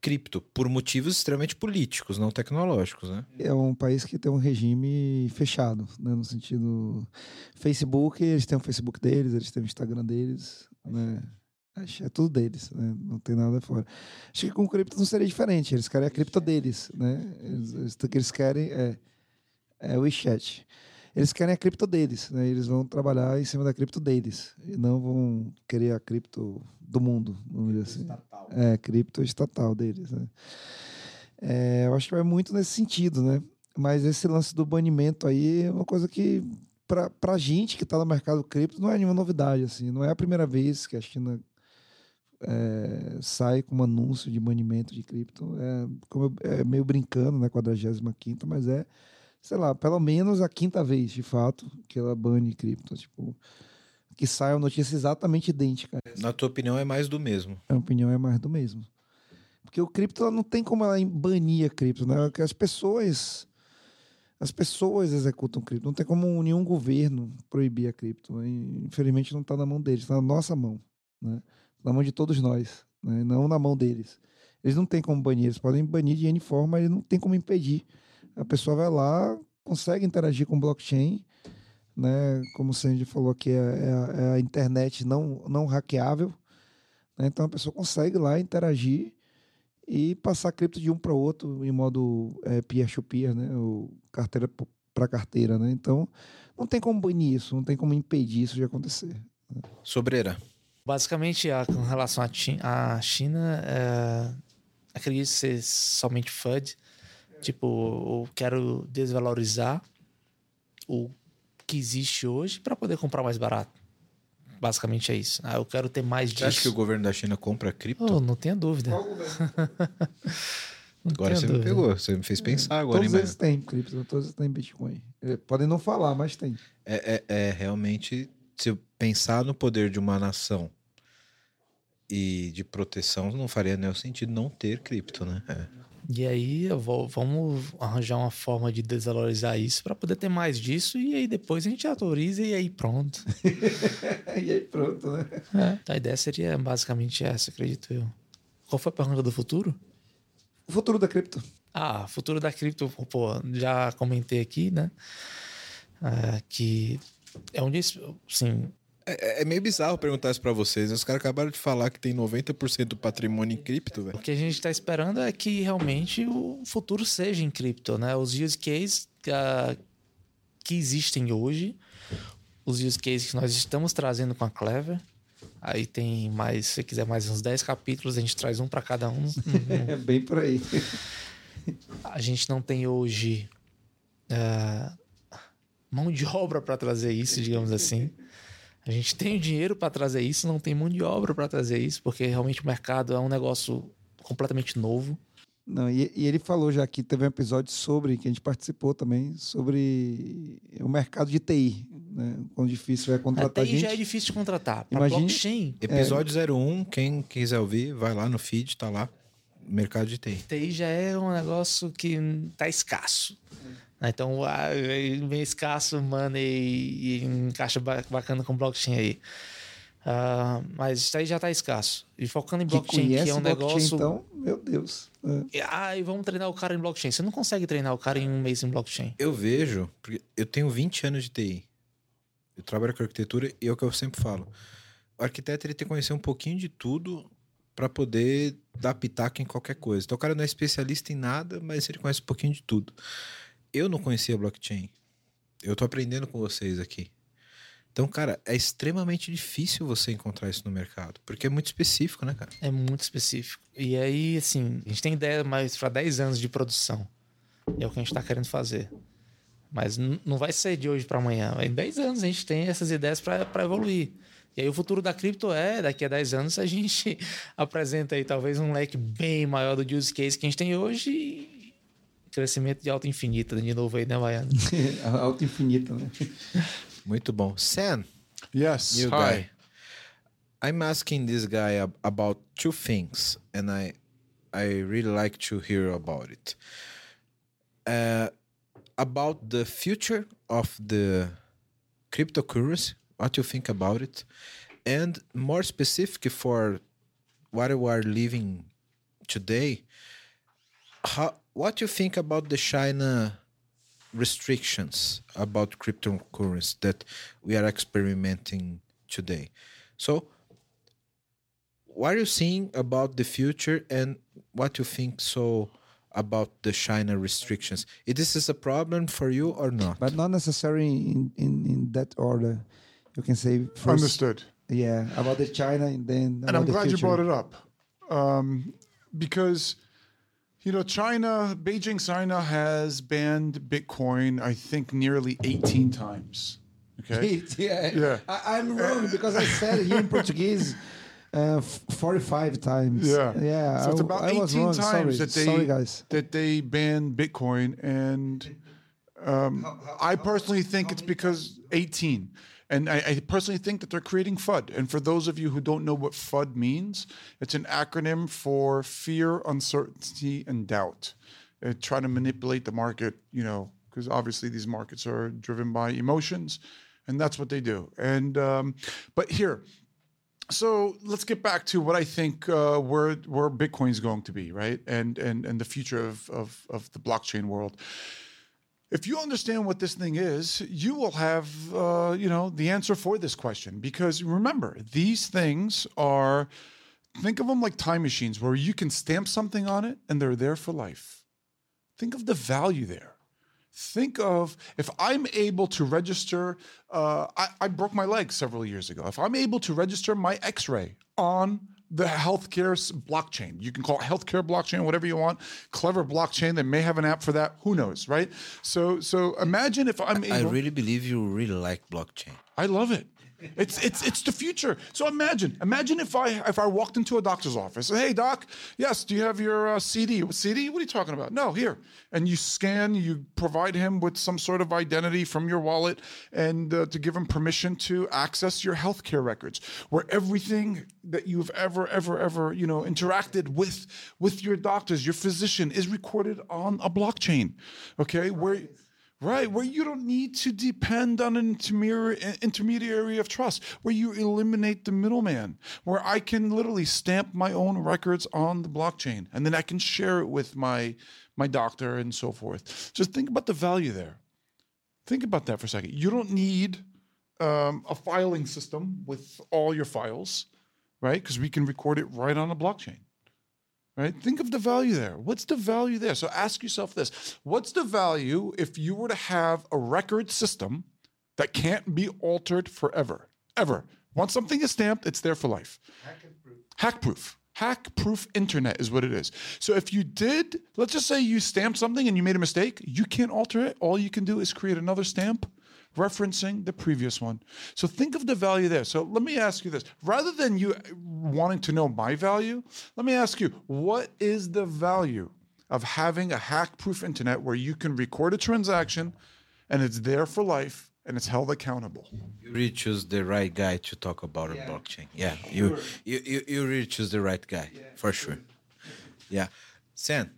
cripto por motivos extremamente políticos, não tecnológicos, né? É um país que tem um regime fechado, né? No sentido. Facebook, eles têm o Facebook deles, eles têm o Instagram deles, né? Acho- É tudo deles, né? Não tem nada fora. Acho que com cripto não seria diferente. Eles querem a cripto deles, né? Eles, eles- eles querem é, é o WeChat. Eles querem a cripto deles, né? Eles vão trabalhar em cima da cripto deles. E não vão querer a cripto do mundo, vamos dizer assim. É, cripto estatal deles, né? É, eu acho que vai muito nesse sentido, né? Mas esse lance do banimento aí é uma coisa que, para a gente que está no mercado cripto, não é nenhuma novidade. Assim. Não é a primeira vez que a China é, sai com um anúncio de banimento de cripto. É, como eu- é meio brincando, né? 45, mas é, sei lá, pelo menos a quinta vez, de fato, que ela bane cripto. Tipo, que sai uma notícia exatamente idêntica. Na tua opinião, é mais do mesmo. A opinião é mais do mesmo. Porque o cripto ela não tem como ela banir a cripto, né? Porque as pessoas as pessoas executam cripto, não tem como nenhum governo proibir a cripto. né? Infelizmente não está na mão deles, está na nossa mão, né? Na mão de todos nós, né? Não na mão deles. Eles não têm como banir, eles podem banir de N forma, mas não tem como impedir. A pessoa vai lá, consegue interagir com o blockchain, né? Como o Sandy falou aqui, é, é a, é a internet não, não hackeável. né? Então a pessoa consegue lá interagir e passar cripto de um para outro em modo é, peer-to-peer, né? Ou carteira para carteira, né? Então não tem como banir isso, não tem como impedir isso de acontecer. Sobreira. Basicamente, a- com relação à Chi- à China, é, acredito ser somente FUD. Tipo, eu quero desvalorizar o que existe hoje para poder comprar mais barato. Basicamente é isso. Ah, eu quero ter mais Você disso. acha que o governo da China compra cripto? Oh, não tenha dúvida. Não Agora tenha você me dúvida. pegou, você me fez pensar agora, hein, todos mano? eles têm cripto, todos eles têm Bitcoin. Eh, Podem não falar, mas tem. É, é, é realmente, se eu pensar no poder de uma nação e de proteção, não faria nenhum sentido não ter cripto, né? É. E aí, eu vou, vamos arranjar uma forma de desvalorizar isso para poder ter mais disso. E aí depois a gente autoriza e aí pronto. e aí pronto, né? Então, a ideia seria basicamente essa, acredito eu. Qual foi a pergunta do futuro? O futuro da cripto. Ah, futuro da cripto, pô, já comentei aqui, né? Ah, que é onde, assim, É, é meio bizarro perguntar isso pra vocês. Os caras acabaram de falar que tem 90% do patrimônio em cripto, velho. O que a gente está esperando é que realmente o futuro seja em cripto, né? Os use cases uh, que existem hoje, os use cases que nós estamos trazendo com a Clever. Aí tem mais, se quiser mais uns 10 capítulos, a gente traz um para cada um. É bem por aí. a gente não tem hoje uh, mão de obra para trazer isso, digamos assim. A gente tem o dinheiro para trazer isso, não tem mão de obra para trazer isso, porque realmente o mercado é um negócio completamente novo. Não, e, e, ele falou já que teve um episódio sobre, que a gente participou também, sobre o mercado de TI, né? Quão difícil é contratar a TI gente. já é difícil de contratar. Para Imagine- blockchain, Episódio 01, quem quiser ouvir, vai lá no feed, tá lá. Mercado de TI. TI já é um negócio que tá escasso. né? Então, ah, bem escasso, mano, e, e encaixa ba- bacana com blockchain aí. Ah, mas isso aí já tá escasso. E focando em Que blockchain, que, conhece é um negócio. então, meu Deus. É. Ah, e vamos treinar o cara em blockchain. Você não consegue treinar o cara em um mês em blockchain. Eu vejo, porque eu tenho 20 anos de TI. Eu trabalho com arquitetura e é o que eu sempre falo. O arquiteto ele tem que conhecer um pouquinho de tudo para poder dar pitaco em qualquer coisa. Então o cara não é especialista em nada, mas ele conhece um pouquinho de tudo. Eu não conhecia blockchain. Eu tô aprendendo com vocês aqui. Então, cara, é extremamente difícil você encontrar isso no mercado, porque é muito específico, né, cara? É muito específico. E aí, assim, a gente tem ideia mais para 10 anos de produção. É o que a gente está querendo fazer. Mas não vai ser de hoje para amanhã. Em 10 anos a gente tem essas ideias para evoluir. E aí o futuro da cripto é, daqui a 10 anos, a gente apresenta aí talvez um leque bem maior do use case que a gente tem hoje crescimento de alta infinita de novo aí, né, Baiano? Alto infinito, né? Muito bom. Sam, Yes. New Hi. guy. I'm asking this guy ab- about two things, and I I really like to hear about it. Uh, about the future of the cryptocurrency, what you think about it, and more specific for what we are living today. How what do you think about the China restrictions about cryptocurrency that we are experimenting today. So, what are you seeing about the future and what do you think so about the China restrictions? Is this is a problem for you or not? But not necessarily in, in, in that order. You can say first, Understood. Yeah, about the China and then. and I'm glad you brought it up um, because you know China, Beijing, China has banned Bitcoin. I think nearly 18 times. Okay. yeah, Yeah. I, I'm wrong because I said it here in Portuguese uh, f- 45 times. Yeah. yeah. So it's about I 18 was wrong. times Sorry. that they Sorry, guys. that they banned Bitcoin, and um, I personally think it's because 18. And I, I personally think that they're creating FUD. And for those of you who don't know what FUD means, it's an acronym for fear, uncertainty, and doubt. Uh, try to manipulate the market, you know, because obviously these markets are driven by emotions, and that's what they do. And um, but here, so let's get back to what I think uh, where where Bitcoin's going to be, right? And and and the future of of, of the blockchain world. If you understand what this thing is, you will have uh, you know the answer for this question. Because remember, these things are think of them like time machines where you can stamp something on it and they're there for life. Think of the value there. Think of if I'm able to register, uh, I, I broke my leg several years ago. If I'm able to register my x ray on the healthcare blockchain, you can call it healthcare blockchain, whatever you want, clever blockchain They may have an app for that. Who knows, right? So, so imagine if I'm able. I really believe you really like blockchain. I love it. It's it's it's the future. So imagine, imagine if I if I walked into a doctor's office. Hey doc, yes, do you have your uh, CD? CD? What are you talking about? No, here. And you scan. You provide him with some sort of identity from your wallet, and uh, to give him permission to access your healthcare records, where everything that you've ever ever ever you know interacted with with your doctors, your physician, is recorded on a blockchain. Okay, where Right, where you don't need to depend on an intermediary, of trust, where you eliminate the middleman, where I can literally stamp my own records on the blockchain, and then I can share it with my my doctor and so forth. Just think about the value there. Think about that for a second. You don't need um, a filing system with all your files, right? Because we can record it right on a blockchain. Right? Think of the value there. What's the value there? So ask yourself this What's the value if you were to have a record system that can't be altered forever? Ever. Once something is stamped, it's there for life. Hack proof. Hack proof internet is what it is. So if you did, let's just say you stamped something and you made a mistake, you can't alter it. All you can do is create another stamp referencing the previous one. So think of the value there. So let me ask you this rather than you wanting to know my value, let me ask you what is the value of having a hack proof internet where you can record a transaction and it's there for life and it's held accountable? You really choose the right guy to talk about a blockchain. Yeah, you, you you you really choose the right guy for sure. Yeah, Sam.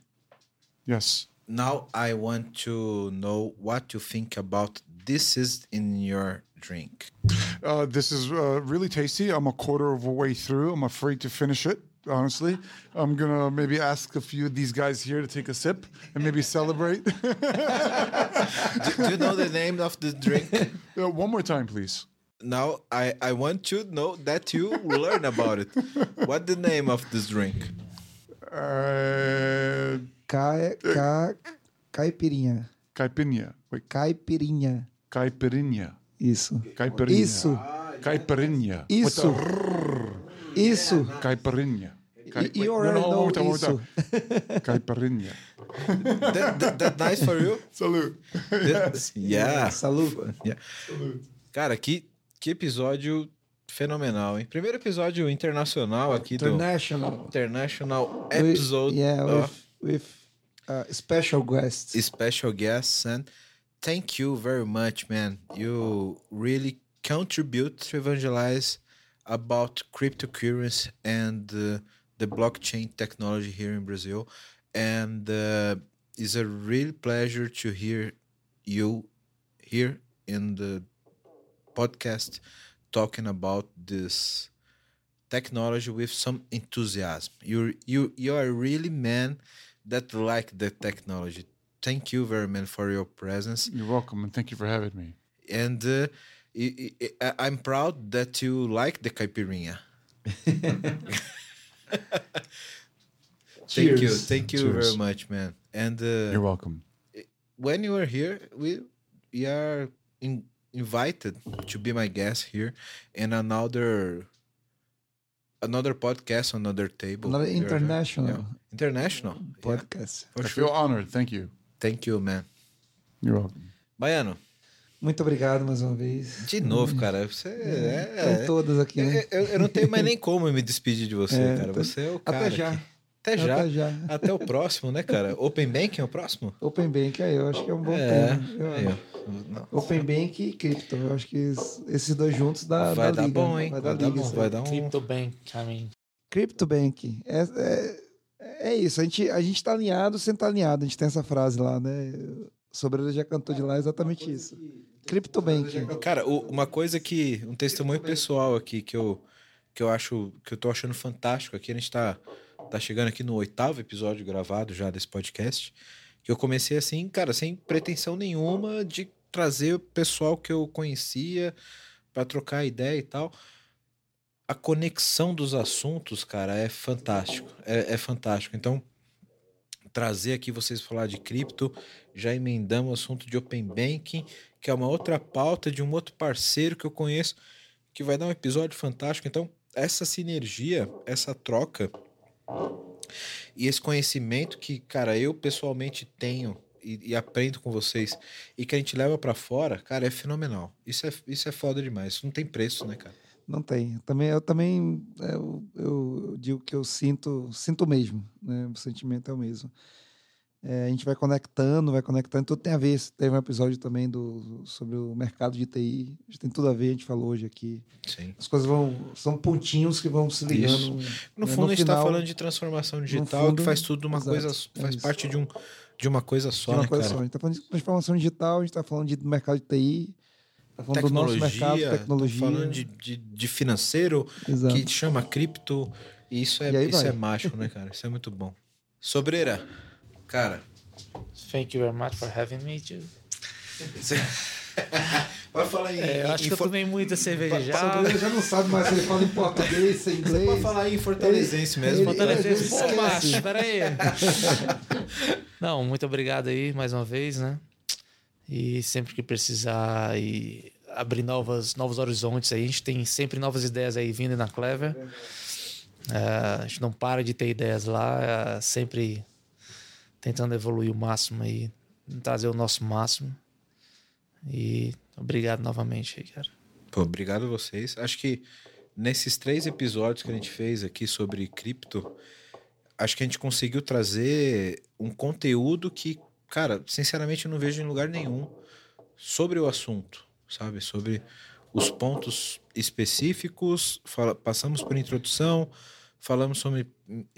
Yes. Now I want to know what you think about this is in your drink. Uh, this is uh, really tasty. I'm a quarter of a way through. I'm afraid to finish it. Honestly, I'm gonna maybe ask a few of these guys here to take a sip and maybe celebrate. Do you know the name of the drink? Uh, one more time, please. Now I I want to know that you learn about it. What the name of this drink? Uh, Ca, ca, caipirinha. caipirinha. Wait, Caipirinha. Caipirinha. Isso. Caipirinha. Isso. Caipirinha. Isso. Isso. Caipirinha. Cai- You already one more know isso. Caipirinha. That, that, that nice for you? Salute. Yeah. Saludo. Yeah. Cara, que, que episódio fenomenal, hein? Primeiro episódio internacional aqui International. do International We- Episode yeah, of with, with uh, special guests. special guests and thank you very much man. You really contribute to evangelize about cryptocurrency and uh, the blockchain technology here in brazil. And uh, it's a real pleasure to hear you here in the podcast talking about this technology with some enthusiasm. You you you are really man that like the technology thank you very much for your presence You're welcome, and thank you for having me. and uh, I, I, I- i'm proud that you like the caipirinha thank you Cheers. thank you Cheers. very much man and uh, You're welcome. when you are here, we we are in, invited to be my guest here in another another podcast, another table. Another international yeah. international yeah, podcast. for I sure. feel honored. Thank you. Thank you, man. You're welcome. Baiano, Muito obrigado mais uma vez. de novo, cara. Você é, Estão todas aqui, né? eu, eu não tenho mais nem como me despedir de você, É, cara. tá- Você é o cara. Até já. aqui. Até já. Até já. Até o próximo, né, cara? Open Banking é o próximo? Open Bank, aí eu acho que é um bom É. tema. Eu. Open Bank e cripto. Eu acho que es- esses dois juntos dá, Vai dá dar liga. bom, hein? Vai Vai dar dar liga. bom. Vai dar um. Crypto Bank, I mean, Crypto Bank. É, é, isso. A gente, a gente tá alinhado sem estar alinhado. A gente tem essa frase lá, né? Sobreira já cantou de lá exatamente isso. Crypto Bank. Cara, o- uma coisa que. Um testemunho pessoal aqui que eu, que eu acho. que eu tô achando fantástico aqui. A gente tá, tá chegando aqui no oitavo episódio gravado já desse podcast. Que eu comecei assim, cara, sem pretensão nenhuma de trazer o pessoal que eu conhecia para trocar ideia e tal. A conexão dos assuntos, cara, é fantástico. É, é fantástico. Então, trazer aqui vocês falar de cripto, já emendamos o assunto de Open Banking, que é uma outra pauta de um outro parceiro que eu conheço, que vai dar um episódio fantástico. Então, essa sinergia, essa troca e esse conhecimento que, cara, eu pessoalmente tenho e, e aprendo com vocês e que a gente leva pra fora, cara, é fenomenal. Isso é, isso é foda demais. Isso não tem preço, né, cara? Não tem. Também, eu também é, eu, eu digo que eu sinto, sinto mesmo, né? O sentimento é o mesmo. É, a gente vai conectando, vai conectando, tudo tem a ver. Teve um episódio também do, sobre o mercado de TI, Acho que tem tudo a ver, a gente falou hoje aqui. Sim. As coisas vão, são pontinhos que vão se ligando. No né? fundo, a gente tá final, falando de transformação digital, fundo, que faz tudo de uma exato, coisa, é faz isso. parte de, um, de uma coisa de só, uma né, coisa cara? só. A gente tá falando de transformação digital, a gente tá falando de mercado de TI, tá falando do nosso mercado, Tecnologia, tô tecnologia. falando de, de, de financeiro, Exato. que chama cripto, e isso é, E isso vai. é mágico, né, cara? Isso é muito bom. Sobreira, cara, thank you very much for having me too. você- Vai falar em. É, eu acho em que eu tomei muita cerveja Só já. que ele já não sabe mais se ele fala em português, se é inglês. Pode falar em fortalezense mesmo. ele- Fortalezense. ele- Pô, esquece. macho, pera aí. Não, muito obrigado aí mais uma vez, né? E sempre que precisar e abrir novas, novos horizontes aí, a gente tem sempre novas ideias aí vindo na Clever. É, a gente não para de ter ideias lá, é, sempre tentando evoluir o máximo aí, trazer o nosso máximo. E obrigado novamente aí, cara. Pô, obrigado a vocês. Acho que nesses três episódios que a gente fez aqui sobre cripto, acho que a gente conseguiu trazer um conteúdo que, cara, sinceramente eu não vejo em lugar nenhum sobre o assunto, sabe? Sobre os pontos específicos, fala- passamos por introdução, falamos sobre,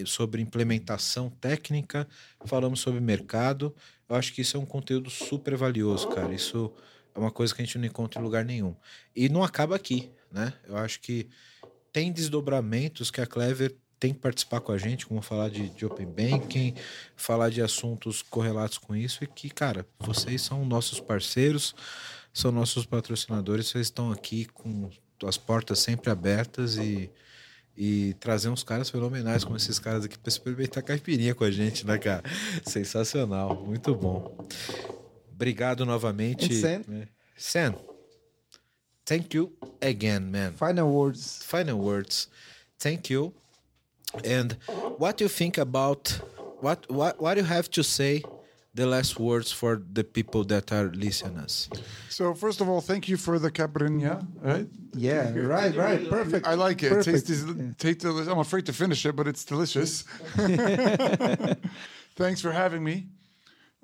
sobre implementação técnica, falamos sobre mercado. Eu acho que isso é um conteúdo super valioso, cara. Isso é uma coisa que a gente não encontra em lugar nenhum. E não acaba aqui, né? Eu acho que tem desdobramentos que a Clever tem que participar com a gente, como falar de, de Open Banking, falar de assuntos correlatos com isso, e que, cara, vocês são nossos parceiros, são nossos patrocinadores, vocês estão aqui com as portas sempre abertas e, e trazer uns caras fenomenais como esses caras aqui para experimentar caipirinha com a gente, né, cara? Sensacional, muito bom. Obrigado novamente. And Sam? né? Sam, thank you again, man. Final words. Final words. Thank you. And what do you think about what what what you have to say the last words for the people that are listening us. So first of all, thank you for the caipirinha. Right? Yeah, right, right. Perfect. I like it. Perfect. Tastes, tastes delicious. I'm afraid to finish it, but it's delicious. Thanks for having me.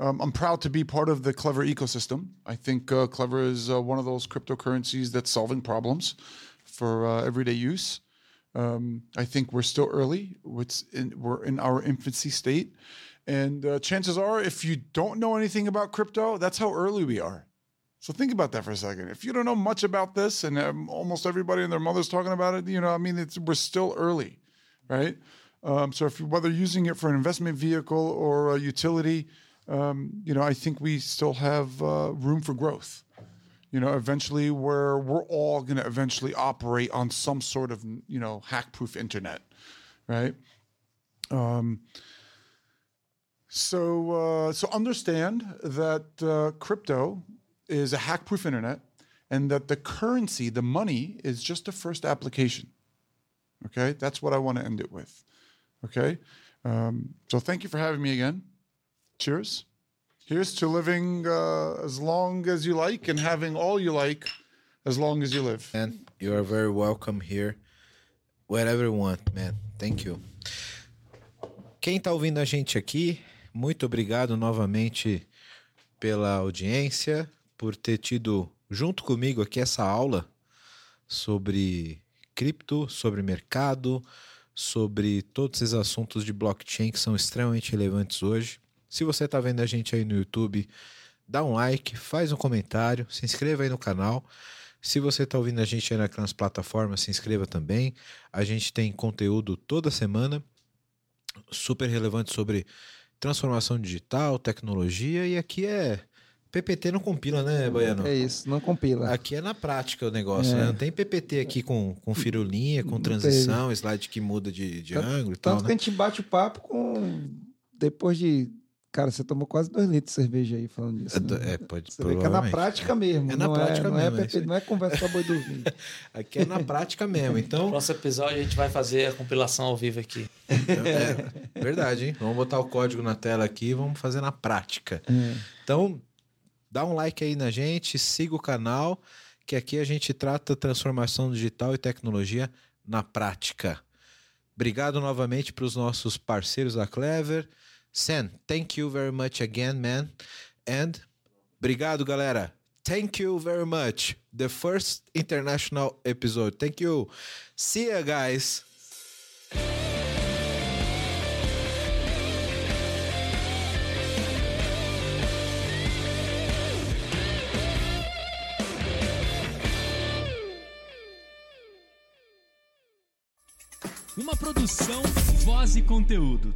Um, I'm proud to be part of the Clever ecosystem. I think uh, Clever is uh, one of those cryptocurrencies that's solving problems for uh, everyday use. Um, I think we're still early. In, we're in our infancy state. And uh, chances are, if you don't know anything about crypto, that's how early we are. So think about that for a second. If you don't know much about this, and um, almost everybody and their mother's talking about it, you know, I mean, we're still early, right? Um, so if whether using it for an investment vehicle or a utility, um, you know, I think we still have uh, room for growth. You know, eventually, where we're all going to eventually operate on some sort of, you know, hack-proof internet, right? Um, so, uh, so understand that uh, crypto is a hack-proof internet, and that the currency, the money, is just a first application. Okay, that's what I want to end it with. Okay, um, so thank you for having me again. Cheers. Here's to living uh, as long as you like and having all you like as long as you live. And you are very welcome here. Wherever you want, man. Thank you. Quem tá ouvindo a gente aqui, muito obrigado novamente pela audiência, por ter tido junto comigo aqui essa aula sobre cripto, sobre mercado, sobre todos esses assuntos de blockchain que são extremamente relevantes hoje. Se você está vendo a gente aí no YouTube, dá um like, faz um comentário, se inscreva aí no canal. Se você está ouvindo a gente aí nas plataformas, se inscreva também. A gente tem conteúdo toda semana, super relevante sobre transformação digital, tecnologia, e aqui é. PPT não compila, né, Baiano? É isso, não compila. Aqui é na prática o negócio, É. né? Não tem PPT aqui com, com firulinha, com transição, slide que muda de, de Tanto- ângulo e tal, Tanto que né? a gente bate o papo com. Depois de. Cara, você tomou quase dois litros de cerveja aí falando disso. É, do- né? é, pode Você vê que é na prática mesmo. É na não prática é, não mesmo, é É, isso não é conversa pra boi dormir. Aqui é na prática mesmo. No Então, próximo episódio a gente vai fazer a compilação ao vivo aqui. é, verdade, hein? Vamos botar o código na tela aqui e vamos fazer na prática. É. Então, dá um like aí na gente, siga o canal, que aqui a gente trata transformação digital e tecnologia na prática. Obrigado novamente para os nossos parceiros da Clever. Sam, thank you very much again, man. And obrigado, galera. Thank you very much. The first international episode. Thank you. See ya, guys. Uma produção, voz e conteúdo.